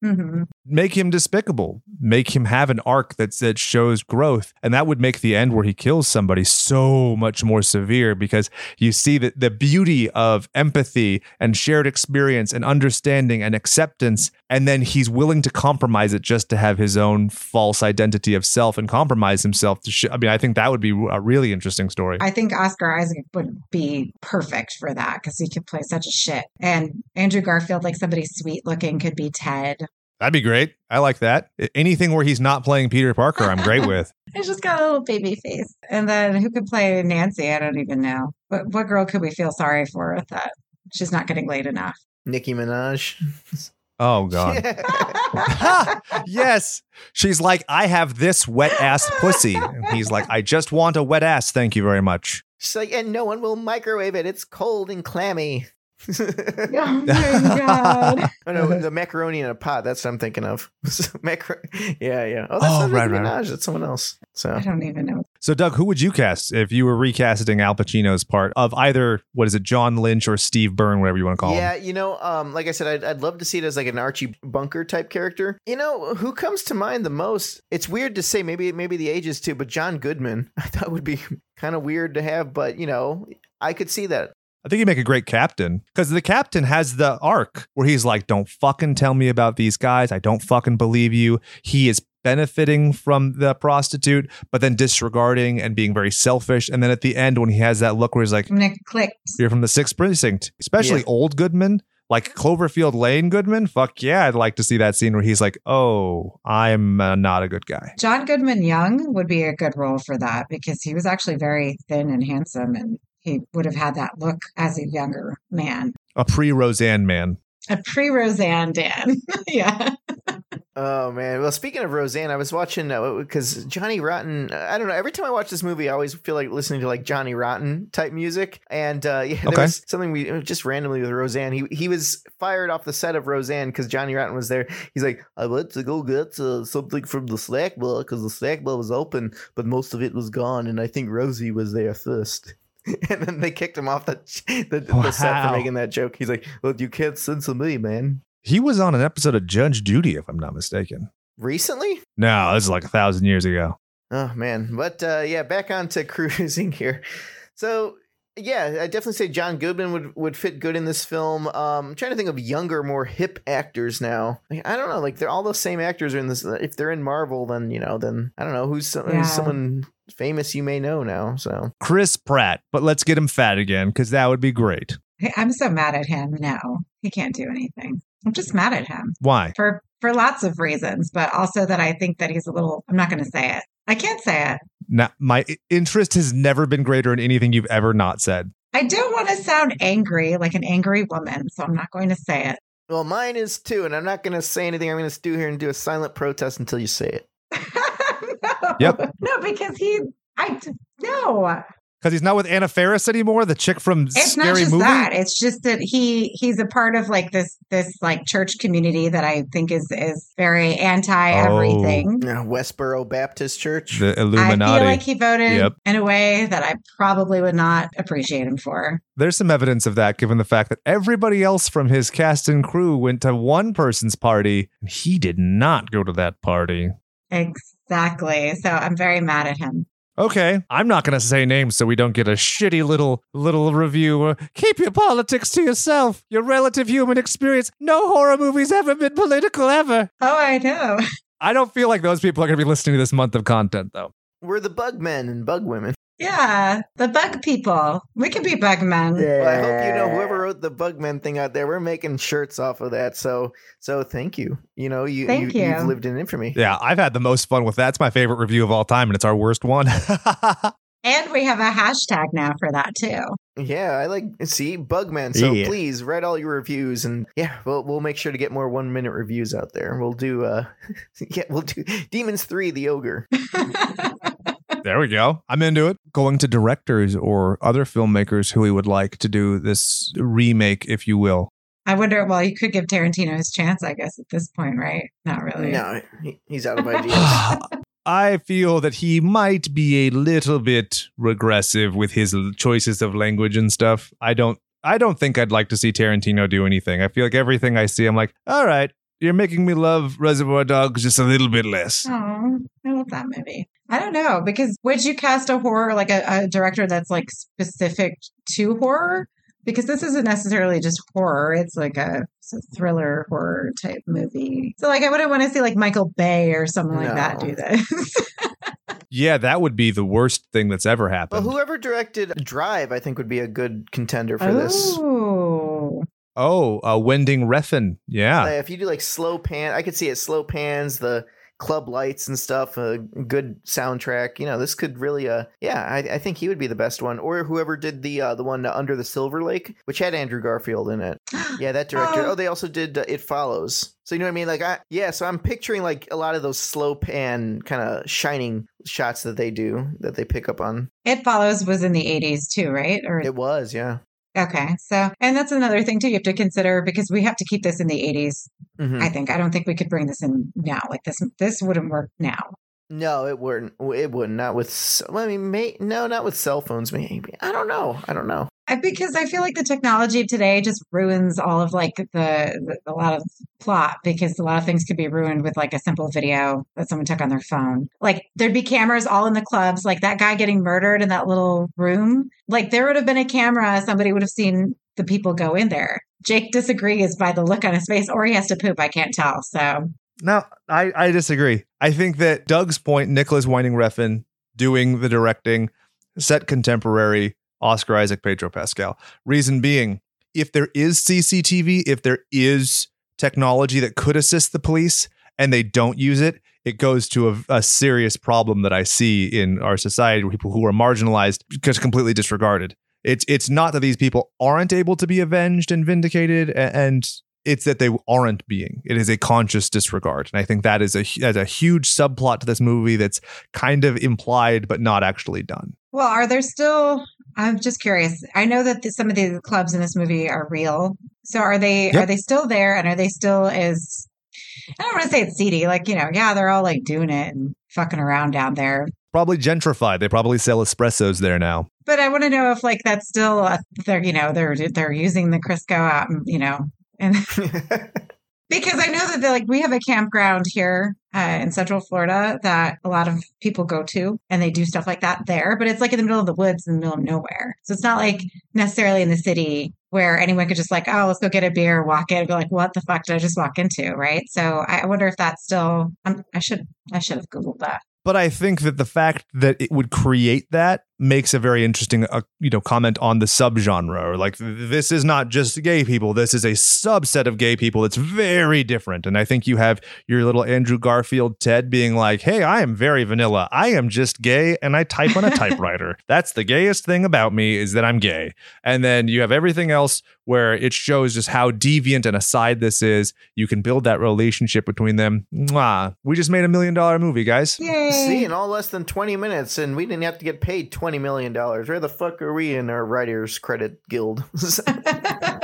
Hmm Make him despicable. Make him have an arc that that shows growth, and that would make the end where he kills somebody so much more severe because you see that the beauty of empathy and shared experience and understanding and acceptance, and then he's willing to compromise it just to have his own false identity of self and compromise himself to. Sh- I mean, I think that would be a really interesting story. I think Oscar Isaac would be perfect for that because he could play such a shit. And Andrew Garfield, like somebody sweet looking, could be Mm-hmm. Ted. That'd be great. I like that. Anything where he's not playing Peter Parker, I'm great with. [laughs] He's just got a little baby face. And then who could play Nancy? I don't even know. What what girl could we feel sorry for with that? She's not getting laid enough. Nicki Minaj. Oh god. [laughs] yes. She's like, I have this wet ass pussy. And he's like, I just want a wet ass. Thank you very much. She's like, and no one will microwave it. It's cold and clammy. [laughs] oh my god. [laughs] Oh no, the macaroni in a pot. That's what I'm thinking of. [laughs] Macro- yeah, yeah. Oh, that's Oh, not right, Nicki right, Minaj. right. That's someone else. So I don't even know. So, Doug, who would you cast if you were recasting Al Pacino's part of either, what is it, John Lynch or Steve Burns, whatever you want to call it? yeah, him? you know, um, like I said, I'd, I'd love to see it as like an Archie Bunker type character. You know, who comes to mind the most? It's weird to say. Maybe maybe the ages too, but John Goodman, I thought would be kind of weird to have. But you know, I could see that. I think he'd make a great captain because the captain has the arc where he's like, don't fucking tell me about these guys. I don't fucking believe you. He is benefiting from the prostitute, but then disregarding and being very selfish. And then at the end, when he has that look where he's like, Nick clicked. you're from the sixth precinct, especially Yeah. old Goodman, like Cloverfield Lane Goodman. Fuck yeah, I'd like to see that scene where he's like, oh, I'm uh, not a good guy. John Goodman Young would be a good role for that because he was actually very thin and handsome and he would have had that look as a younger man. A pre Roseanne man. A pre Roseanne Dan. [laughs] yeah. Oh man! Well, speaking of Roseanne, I was watching because Johnny Rotten. I don't know. Every time I watch this movie, I always feel like listening to like Johnny Rotten type music. And uh, yeah, there Okay. was something we just randomly with Roseanne. He he was fired off the set of Roseanne because Johnny Rotten was there. He's like, I went to go get uh, something from the snack bar because the snack bar was open, but most of it was gone, and I think Rosie was there first. [laughs] And then they kicked him off the the, the set for making that joke. He's like, "Well, you can't censor me, man." He was on an episode of Judge Judy, if I'm not mistaken. Recently, No, this is like a thousand years ago. Oh man, but uh, yeah, back on to [laughs] cruising here. So yeah, I definitely say John Goodman would would fit good in this film. Um, I'm trying to think of younger, more hip actors now. Like, I don't know, like they're all those same actors are in this. If they're in Marvel, then you know, then I don't know who's, some, Yeah. who's someone famous you may know now. So Chris Pratt, but let's get him fat again because that would be great. I'm so mad at him now. He can't do anything. I'm just mad at him Why? for for lots of reasons, but also that I think that he's a little I'm not going to say it. I can't say it. Now, my interest has never been greater in anything you've ever not said. I don't want to sound angry like an angry woman, so I'm not going to say it. well, mine is too, and I'm not going to say anything. I'm going to stew here and do a silent protest until you say it. [laughs] no. Yep. No, because he I no. Because he's not with Anna Faris anymore, the chick from It's Scary not just Movie. that. It's just that he he's a part of like this this like church community that I think is is very anti everything. Uh, Westboro Baptist Church. The I Illuminati. feel like he voted Yep. in a way that I probably would not appreciate him for. There's some evidence of that, given the fact that everybody else from his cast and crew went to one person's party, and he did not go to that party. Exactly. So I'm very mad at him. Okay, I'm not going to say names so we don't get a shitty little little review. Uh, Keep your politics to yourself. Your relative human experience. No horror movie's ever been political ever. Oh, I know. I don't feel like those people are going to be listening to this month of content though. We're the bug men and bug women. Yeah, the bug people. We could be bug men. Well, I hope you know whoever wrote the Bugman thing out there. We're making shirts off of that, so so thank you. You know, you, Thank you. have lived in infamy. Yeah, I've had the most fun with that. It's my favorite review of all time, and it's our worst one. [laughs] And we have a hashtag now for that too. Yeah, I like see Bugman. So Yeah. please write all your reviews, and yeah, we'll we'll make sure to get more one minute reviews out there. We'll do uh, [laughs] yeah, we'll do Demons Three, the Ogre. [laughs] [laughs] There we go. I'm into it. Going to directors or other filmmakers who we would like to do this remake, if you will. I wonder, well, you could give Tarantino his chance, I guess, at this point, right? Not really. No, he's out of [laughs] ideas. [laughs] I feel that he might be a little bit regressive with his choices of language and stuff. I don't I don't think I'd like to see Tarantino do anything. I feel like everything I see I'm like, "All right, you're making me love Reservoir Dogs just a little bit less." Oh, I love that movie. I don't know because would you cast a horror like a, a director that's like specific to horror? Because this isn't necessarily just horror; it's like a, it's a thriller horror type movie. So, like, I wouldn't want to see like Michael Bay or something like that do this. [laughs] Yeah, that would be the worst thing that's ever Well, happened. whoever directed Drive, I think, would be a good contender for this. Oh, uh, Winding Refn. Yeah. Like, if you do like slow pan, I could see it slow pans, the club lights and stuff, a good soundtrack. You know, this could really, uh, yeah, I, I think he would be the best one, or whoever did the uh, the one uh, Under the Silver Lake, which had Andrew Garfield in it. [gasps] Yeah, that director. Oh. Oh, they also did uh, It Follows. So you know what I mean? Like, I yeah. So I'm picturing like a lot of those slow pan kind of shining shots that they do that they pick up on. It Follows was in the 80s too, right? Or It was, yeah. Okay, so and that's another thing too you have to consider because we have to keep this in the 80s. Mhm. I think I don't think we could bring this in now. Like this, this wouldn't work now. No, it wouldn't. It wouldn't. Not with. I mean, may, no, not with cell phones. Maybe. I don't know. I don't know. Because I feel like the technology of today just ruins all of like the, the a lot of plot because a lot of things could be ruined with like a simple video that someone took on their phone. Like there'd be cameras all in the clubs, like that guy getting murdered in that little room. Like there would have been a camera, somebody would have seen the people go in there. Jake disagrees by the look on his face, or he has to poop. I can't tell. So No, I, I disagree. I think that Doug's point, Nicolas Winding Refn doing the directing, set contemporary Oscar Isaac Pedro Pascal. Reason being, if there is CCTV, if there is technology that could assist the police and they don't use it, it goes to a, a serious problem that I see in our society where people who are marginalized just completely disregarded. It's it's not that these people aren't able to be avenged and vindicated, a- and it's that they aren't being. It is a conscious disregard, and I think that is a as a huge subplot to this movie that's kind of implied but not actually done. Well, are there still? I'm just curious. I know that the, some of the clubs in this movie are real. So are they? Yep. Are they still there? And are they still as? I don't want to say it's seedy. Like you know, yeah, they're all like doing it and fucking around down there. Probably gentrified. They probably sell espressos there now. But I want to know if like that's still uh, they're you know they're they're using the Crisco out and you know and [laughs] because I know that they're like we have a campground here uh, in Central Florida that a lot of people go to, and they do stuff like that there. But it's like in the middle of the woods, in the middle of nowhere. So it's not like necessarily in the city where anyone could just like, oh, let's go get a beer, walk in, and be like, what the fuck did I just walk into, right? So I I wonder if that's still. I'm, I should I should have googled that. But I think that the fact that it would create that makes a very interesting, uh, you know, comment on the subgenre. Or like, this is not just gay people. This is a subset of gay people. It's very different. And I think you have your little Andrew Garfield Ted being like, "Hey, I am very vanilla. I am just gay, and I type on a typewriter. [laughs] That's the gayest thing about me is that I'm gay." And then you have everything else where it shows just how deviant and aside this is. You can build that relationship between them. Mwah. We just made a million dollar movie, guys. Yay! See, in all less than 20 minutes, and we didn't have to get paid $20 million. Where the fuck are we in our Writers Credit Guild? [laughs]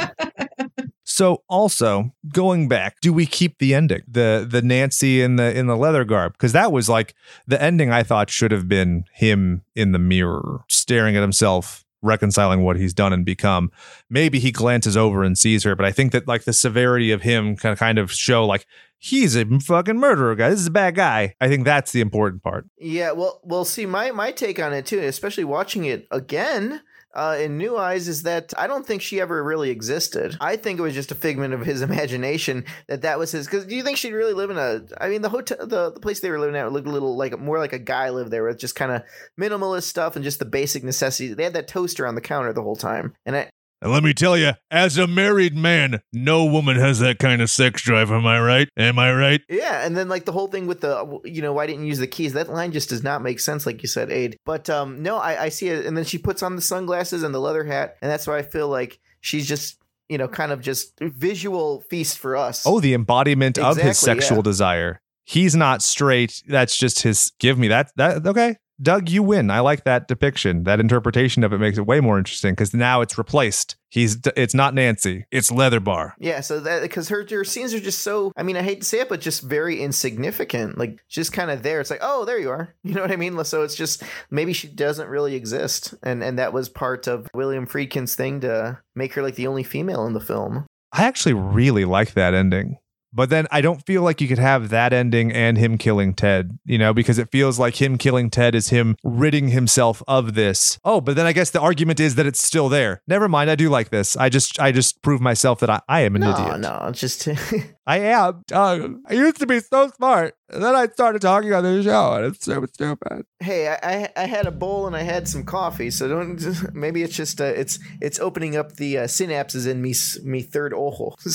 So also going back, do we keep the ending, the the Nancy in the in the leather garb? Because that was like the ending. I thought should have been him in the mirror, staring at himself, reconciling what he's done and become. Maybe he glances over and sees her, but I think that like the severity of him kind of kind of show like he's a fucking murderer guy. This is a bad guy. I think that's the important part. yeah, well, well, see, my, my take on it, too, especially watching it again uh, in New Eyes, is that I don't think she ever really existed. I think it was just a figment of his [laughs] imagination that that was his. Because do you think she'd really live in a. I mean, the hotel, the, the place they were living at looked a little like more like a guy lived there with just kind of minimalist stuff and just the basic necessities. They had that toaster on the counter the whole time. And I, And let me tell you, as a married man, no woman has that kind of sex drive. Am I right? Am I right? Yeah, and then like the whole thing with the, you know, why didn't you use the keys? That line just does not make sense, like you said, Aid. But um, no, I, I see it, and then she puts on the sunglasses and the leather hat, and that's why I feel like she's just, you know, kind of just visual feast for us. Oh, the embodiment of his sexual yeah. desire. He's not straight. That's just his. Give me that. That okay. Doug, you win. I like that depiction. That interpretation of it makes it way more interesting because now it's replaced. He's. It's not Nancy. It's Leather Bar. Yeah, so that because her her scenes are just so I mean, I hate to say it, but just very insignificant. Like just kind of there. It's like, oh, there you are. [laughs] You know what I mean? So it's just maybe she doesn't really exist. And and that was part of William Friedkin's thing to make her like the only female in the film. I actually really like that ending. But then I don't feel like you could have that ending and him killing Ted, you know, because it feels like him killing Ted is him ridding himself of this. Oh, but then I guess the argument is that it's still there. Never mind, I do like this. I just I just prove myself that I, I am an no, idiot. no, it's just [laughs] I am. Uh, I used to be so smart. And then I started talking on the show and it's so stupid. hey, I, I I had a bowl and I had some coffee, so don't. [laughs] Maybe it's just uh, it's it's opening up the uh, synapses in me me third ojo. [laughs]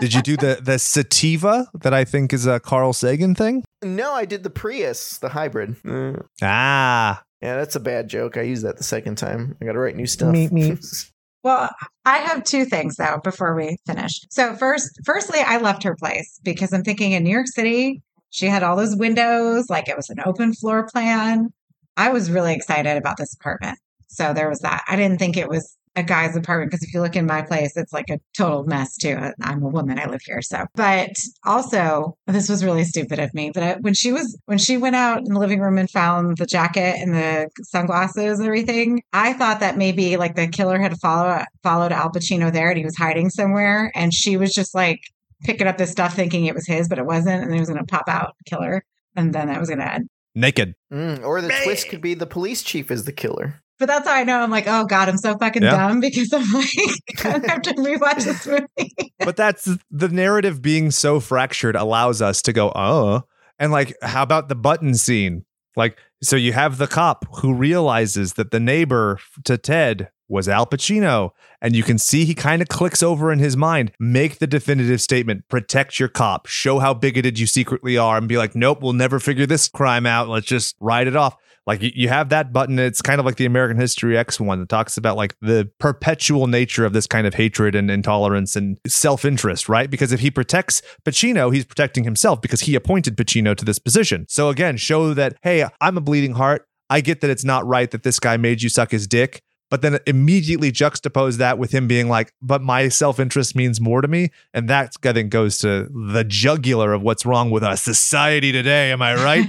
Did you do the the sativa that I think is a Carl Sagan thing? no, I did the Prius, the hybrid. Uh, Ah. yeah, that's a bad joke. I used that the second time. I got to write new stuff. Meep, meep. [laughs] Well, I have two things though before we finish. So first, firstly, I left her place because I'm thinking in New York City, she had all those windows, like it was an open floor plan. I was really excited about this apartment. So there was that. I didn't think it was a guy's apartment because if you look in my place, it's like a total mess too. I'm a woman. I live here. So, but also this was really stupid of me. But I, when she was, when she went out in the living room and found the jacket and the sunglasses and everything, I thought that maybe like the killer had followed, followed Al Pacino there and he was hiding somewhere. And she was just like picking up this stuff thinking it was his, but it wasn't. And he was going to pop out, killer. And then that was going to end. Naked. Mm, or the twist could be the police chief is the killer. But that's how I know I'm like, oh God, I'm so fucking Yeah. dumb because I'm like, [laughs] I have to rewatch this movie. [laughs] but that's the narrative being so fractured allows us to go, oh, and like, how about the button scene? Like, so you have the cop who realizes that the neighbor to Ted was Al Pacino, and you can see he kind of clicks over in his mind. Make the definitive statement: protect your cop, show how bigoted you secretly are, and be like, nope, we'll never figure this crime out. Let's just write it off. Like you, have that button. It's kind of like the American History X one that talks about like the perpetual nature of this kind of hatred and intolerance and self interest, right? Because if he protects Pacino, he's protecting himself because he appointed Pacino to this position. So again, show that, hey, I'm a bleeding heart. I get that it's not right that this guy made you suck his dick. But then immediately juxtapose that with him being like, but my self interest means more to me. And that, I think, goes to the jugular of what's wrong with our society today. Am I right?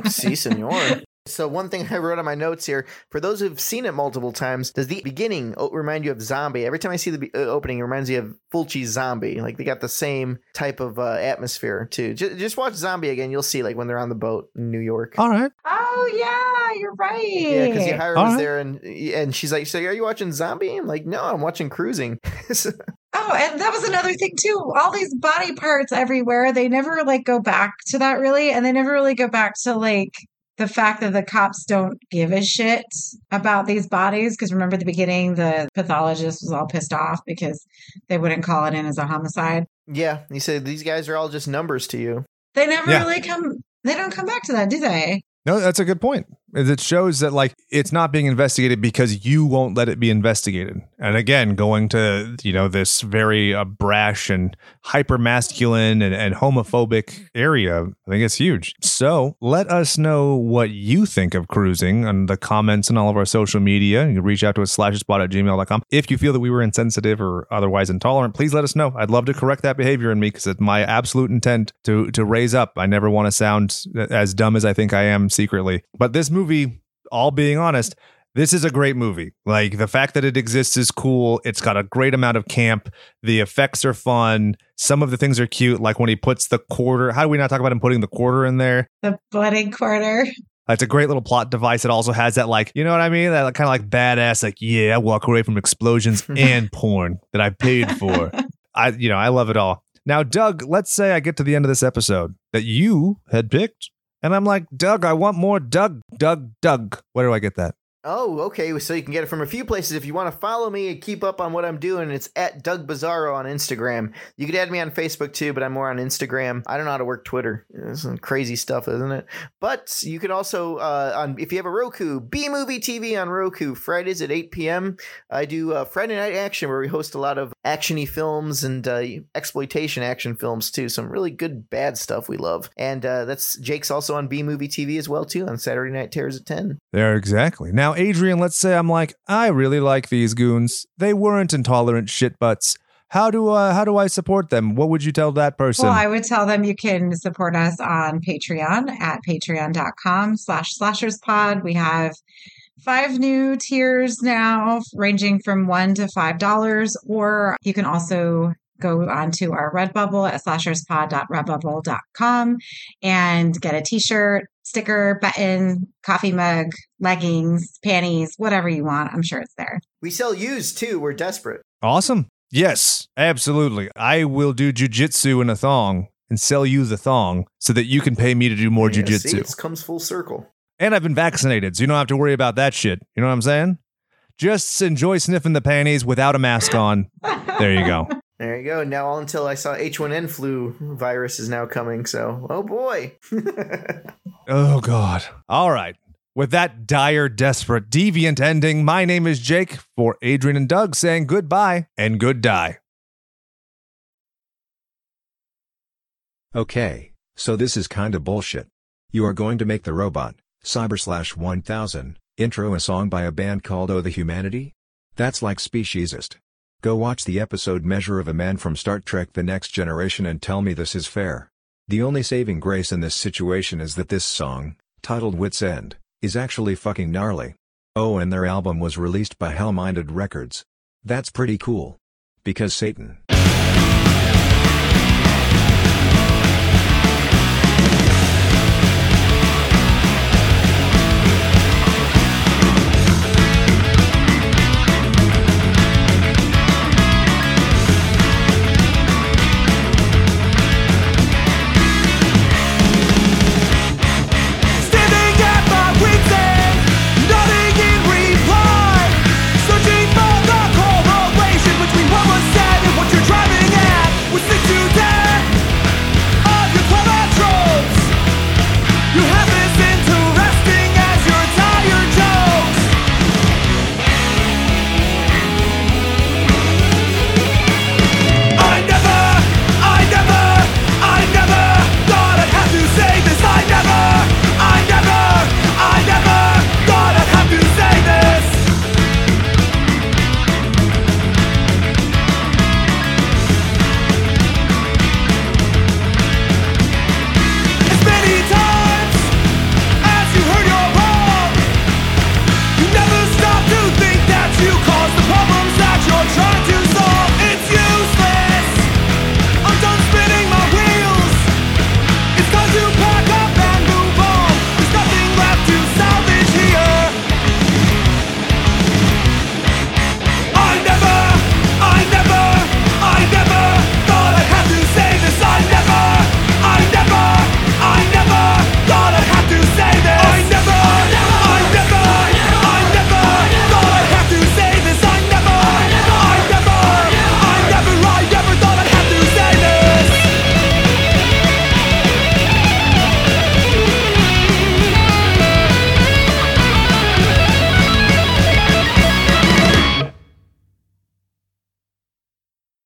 [laughs] Si, senor. So one thing [laughs] I wrote on my notes here, for those who've seen it multiple times, does the beginning remind you of Zombie? Every time I see the uh, opening, it reminds me of Fulci's Zombie. Like they got the same type of uh, atmosphere too. Just, just watch Zombie again, you'll see like when they're on the boat in New York. All right. oh yeah, you're right. Yeah, because Yahira All was right. there, and and she's like, "So are you watching Zombie?" I'm like, "No, I'm watching Cruising." [laughs] Oh, and that was another thing too. All these body parts everywhere. They never like go back to that really, and they never really go back to like the fact that the cops don't give a shit about these bodies. Because remember at the beginning, the pathologist was all pissed off because they wouldn't call it in as a homicide. yeah, he said these guys are all just numbers to you. They never Yeah. really come. They don't come back to that, do they? No, that's a good point. It shows that like it's not being investigated because you won't let it be investigated. And again, going to you know this very uh, brash and hyper masculine and, and homophobic area, I think it's huge. So let us know what you think of cruising on the comments and all of our social media. You can reach out to us slasherspod at gmail.com. If you feel that we were insensitive or otherwise intolerant, please let us know. I'd love to correct that behavior in me because it's my absolute intent to to raise up. I never want to sound as dumb as I think I am secretly. But this movie, all being honest, this is a great movie. Like the fact that it exists is cool. It's got a great amount of camp. The effects are fun. Some of the things are cute, like when he puts the quarter. How do we not talk about him putting the quarter in there? The bloody quarter. It's a great little plot device. It also has that, like, you know what I mean? That kind of like badass, like, yeah, I walk away from explosions [laughs] and porn that I paid for. I, you know, I love it all. Now, Doug, let's say I get to the end of this episode that you had picked, and I'm like, Doug, I want more Doug, Doug, Doug. Where do I get that? Oh, okay. So you can get it from a few places. If you want to follow me and keep up on what I'm doing, it's at Doug Bizarro on Instagram. You could add me on Facebook too, but I'm more on Instagram. I don't know how to work Twitter. It's some crazy stuff, isn't it? But you can also, uh, on if you have a Roku, B Movie TV on Roku, Fridays at 8 p.m. I do uh, Friday Night Action, where we host a lot of actiony films and uh, exploitation action films too. Some really good bad stuff we love, and uh, that's Jake's also on B Movie TV as well too on Saturday Night Terrors at 10. There, exactly. Now, Adrian, let's say I'm like, I really like these goons. They weren't intolerant shitbutts. How do uh, how do I support them? What would you tell that person? Well, I would tell them you can support us on Patreon at patreon.com slash slasherspod. We have five new tiers now, ranging from one to five dollars, or you can also go onto our Redbubble at slasherspod.redbubble.com and get a t-shirt, sticker, button, coffee mug, leggings, panties, whatever you want. I'm sure it's there. We sell used too. We're desperate. Awesome. Yes, absolutely. I will do jujitsu in a thong and sell you the thong so that you can pay me to do more Yeah, jujitsu. It comes full circle. And I've been vaccinated, so you don't have to worry about that shit. You know what I'm saying? Just enjoy sniffing the panties without a mask on. There you go. [laughs] There you go. Now, all until I saw H1N flu virus is now coming. So, oh boy. [laughs] Oh, God. All right. With that dire, desperate, deviant ending, my name is Jake for Adrian and Doug saying goodbye and good die. Okay, so this is kinda bullshit. You are going to make the robot, Cyber Slash 1000, intro a song by a band called Oh the Humanity? That's like speciesist. Go watch the episode Measure of a Man from Star Trek The Next Generation and tell me this is fair. The only saving grace in this situation is that this song, titled Wits End, is actually fucking gnarly. Oh and their album was released by Hell-Minded Records. That's pretty cool. Because Satan.